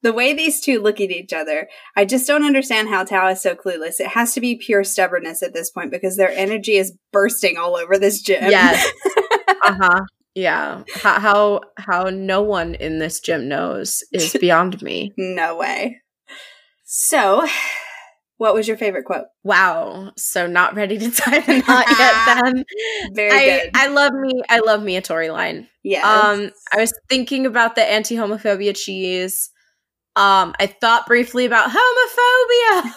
the way these two look at each other, I just don't understand how Tao is so clueless. It has to be pure stubbornness at this point because their energy is bursting all over this gym. Yes. uh huh. Yeah. How, how how no one in this gym knows is beyond me. no way. So, what was your favorite quote? Wow. So not ready to dive in that yet then. Very I, good. I love me I love me a Tori line. yeah. Um I was thinking about the anti homophobia cheese. Um I thought briefly about homophobia.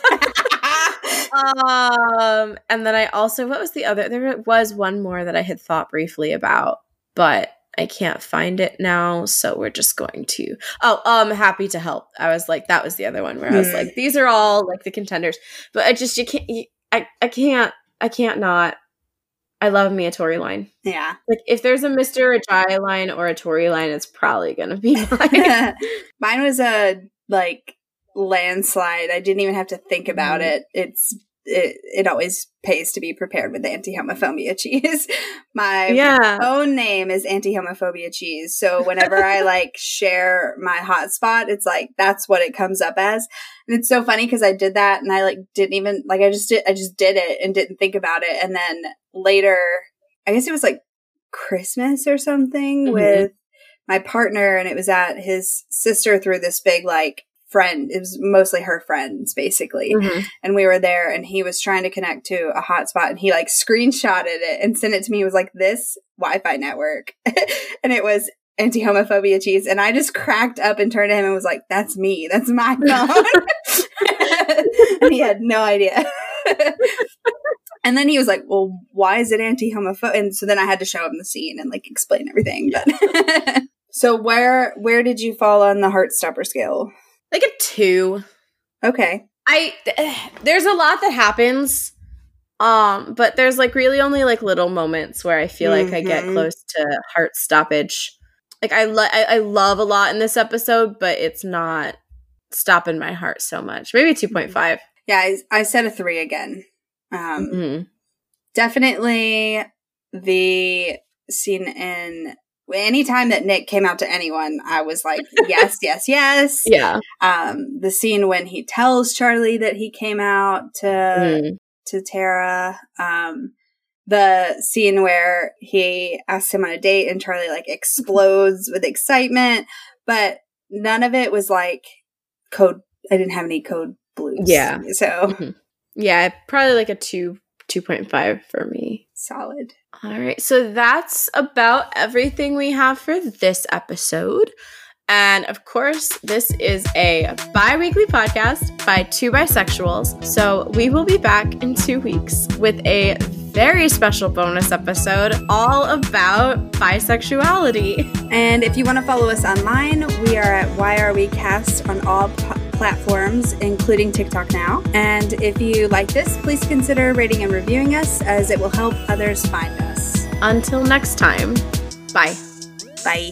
um and then I also what was the other there was one more that I had thought briefly about, but I can't find it now, so we're just going to. Oh, um, happy to help. I was like, that was the other one where I was Hmm. like, these are all like the contenders, but I just you can't. You, I I can't. I can't not. I love me a Tori line. yeah. Like if there's a Mister Ajayi line or a Tori line, it's probably gonna be mine. Mine was a like landslide. I didn't even have to think about Mhm. it. It's it, it always pays to be prepared with anti-homophobia cheese. My yeah. own name is anti-homophobia cheese. So whenever I like share my hotspot, it's like that's what it comes up as. And it's so funny because I did that and I like didn't even like I just did I just did it and didn't think about it. And then later, I guess it was like Christmas or something Mhm. with my partner and it was at his sister through this big like friend. It was mostly her friends basically. Mhm. and we were there and he was trying to connect to a hotspot and he like screenshotted it and sent it to me. He was like this wi-fi network. And it was anti-homophobia cheese and i just cracked up and turned to him and was like that's me. That's my phone. And he had no idea and then he was like well why is it anti-homophobic and so then i had to show him the scene and like explain everything but so where where did you fall on the heartstopper scale Like a two. okay I there's a lot that happens. Um, but there's like really only like little moments where I feel like I get Mhm. close to heart stoppage. Like I, lo- I I love a lot in this episode, but it's not stopping my heart so much. Maybe two point five. yeah I, I said a three again um Mm-hmm. definitely the scene in anytime that Nick came out to anyone, I was like, yes, yes, yes. Yeah. Um, the scene when he tells Charlie that he came out to Mm. to Tara. Um, the scene where he asks him on a date and Charlie like explodes with excitement, but none of it was like code. I didn't have any code blues. Yeah. So Yeah, probably like a two two point five for me. solid. All right, so that's about everything we have for this episode. And of course, this is a bi weekly podcast by two bisexuals. So we will be back in two weeks with a very special bonus episode all about bisexuality. And if you want to follow us online, we are at Why Are We Cast on all p- platforms, including TikTok now. And if you like this, please consider rating and reviewing us as it will help others find us. Until next time, bye. Bye.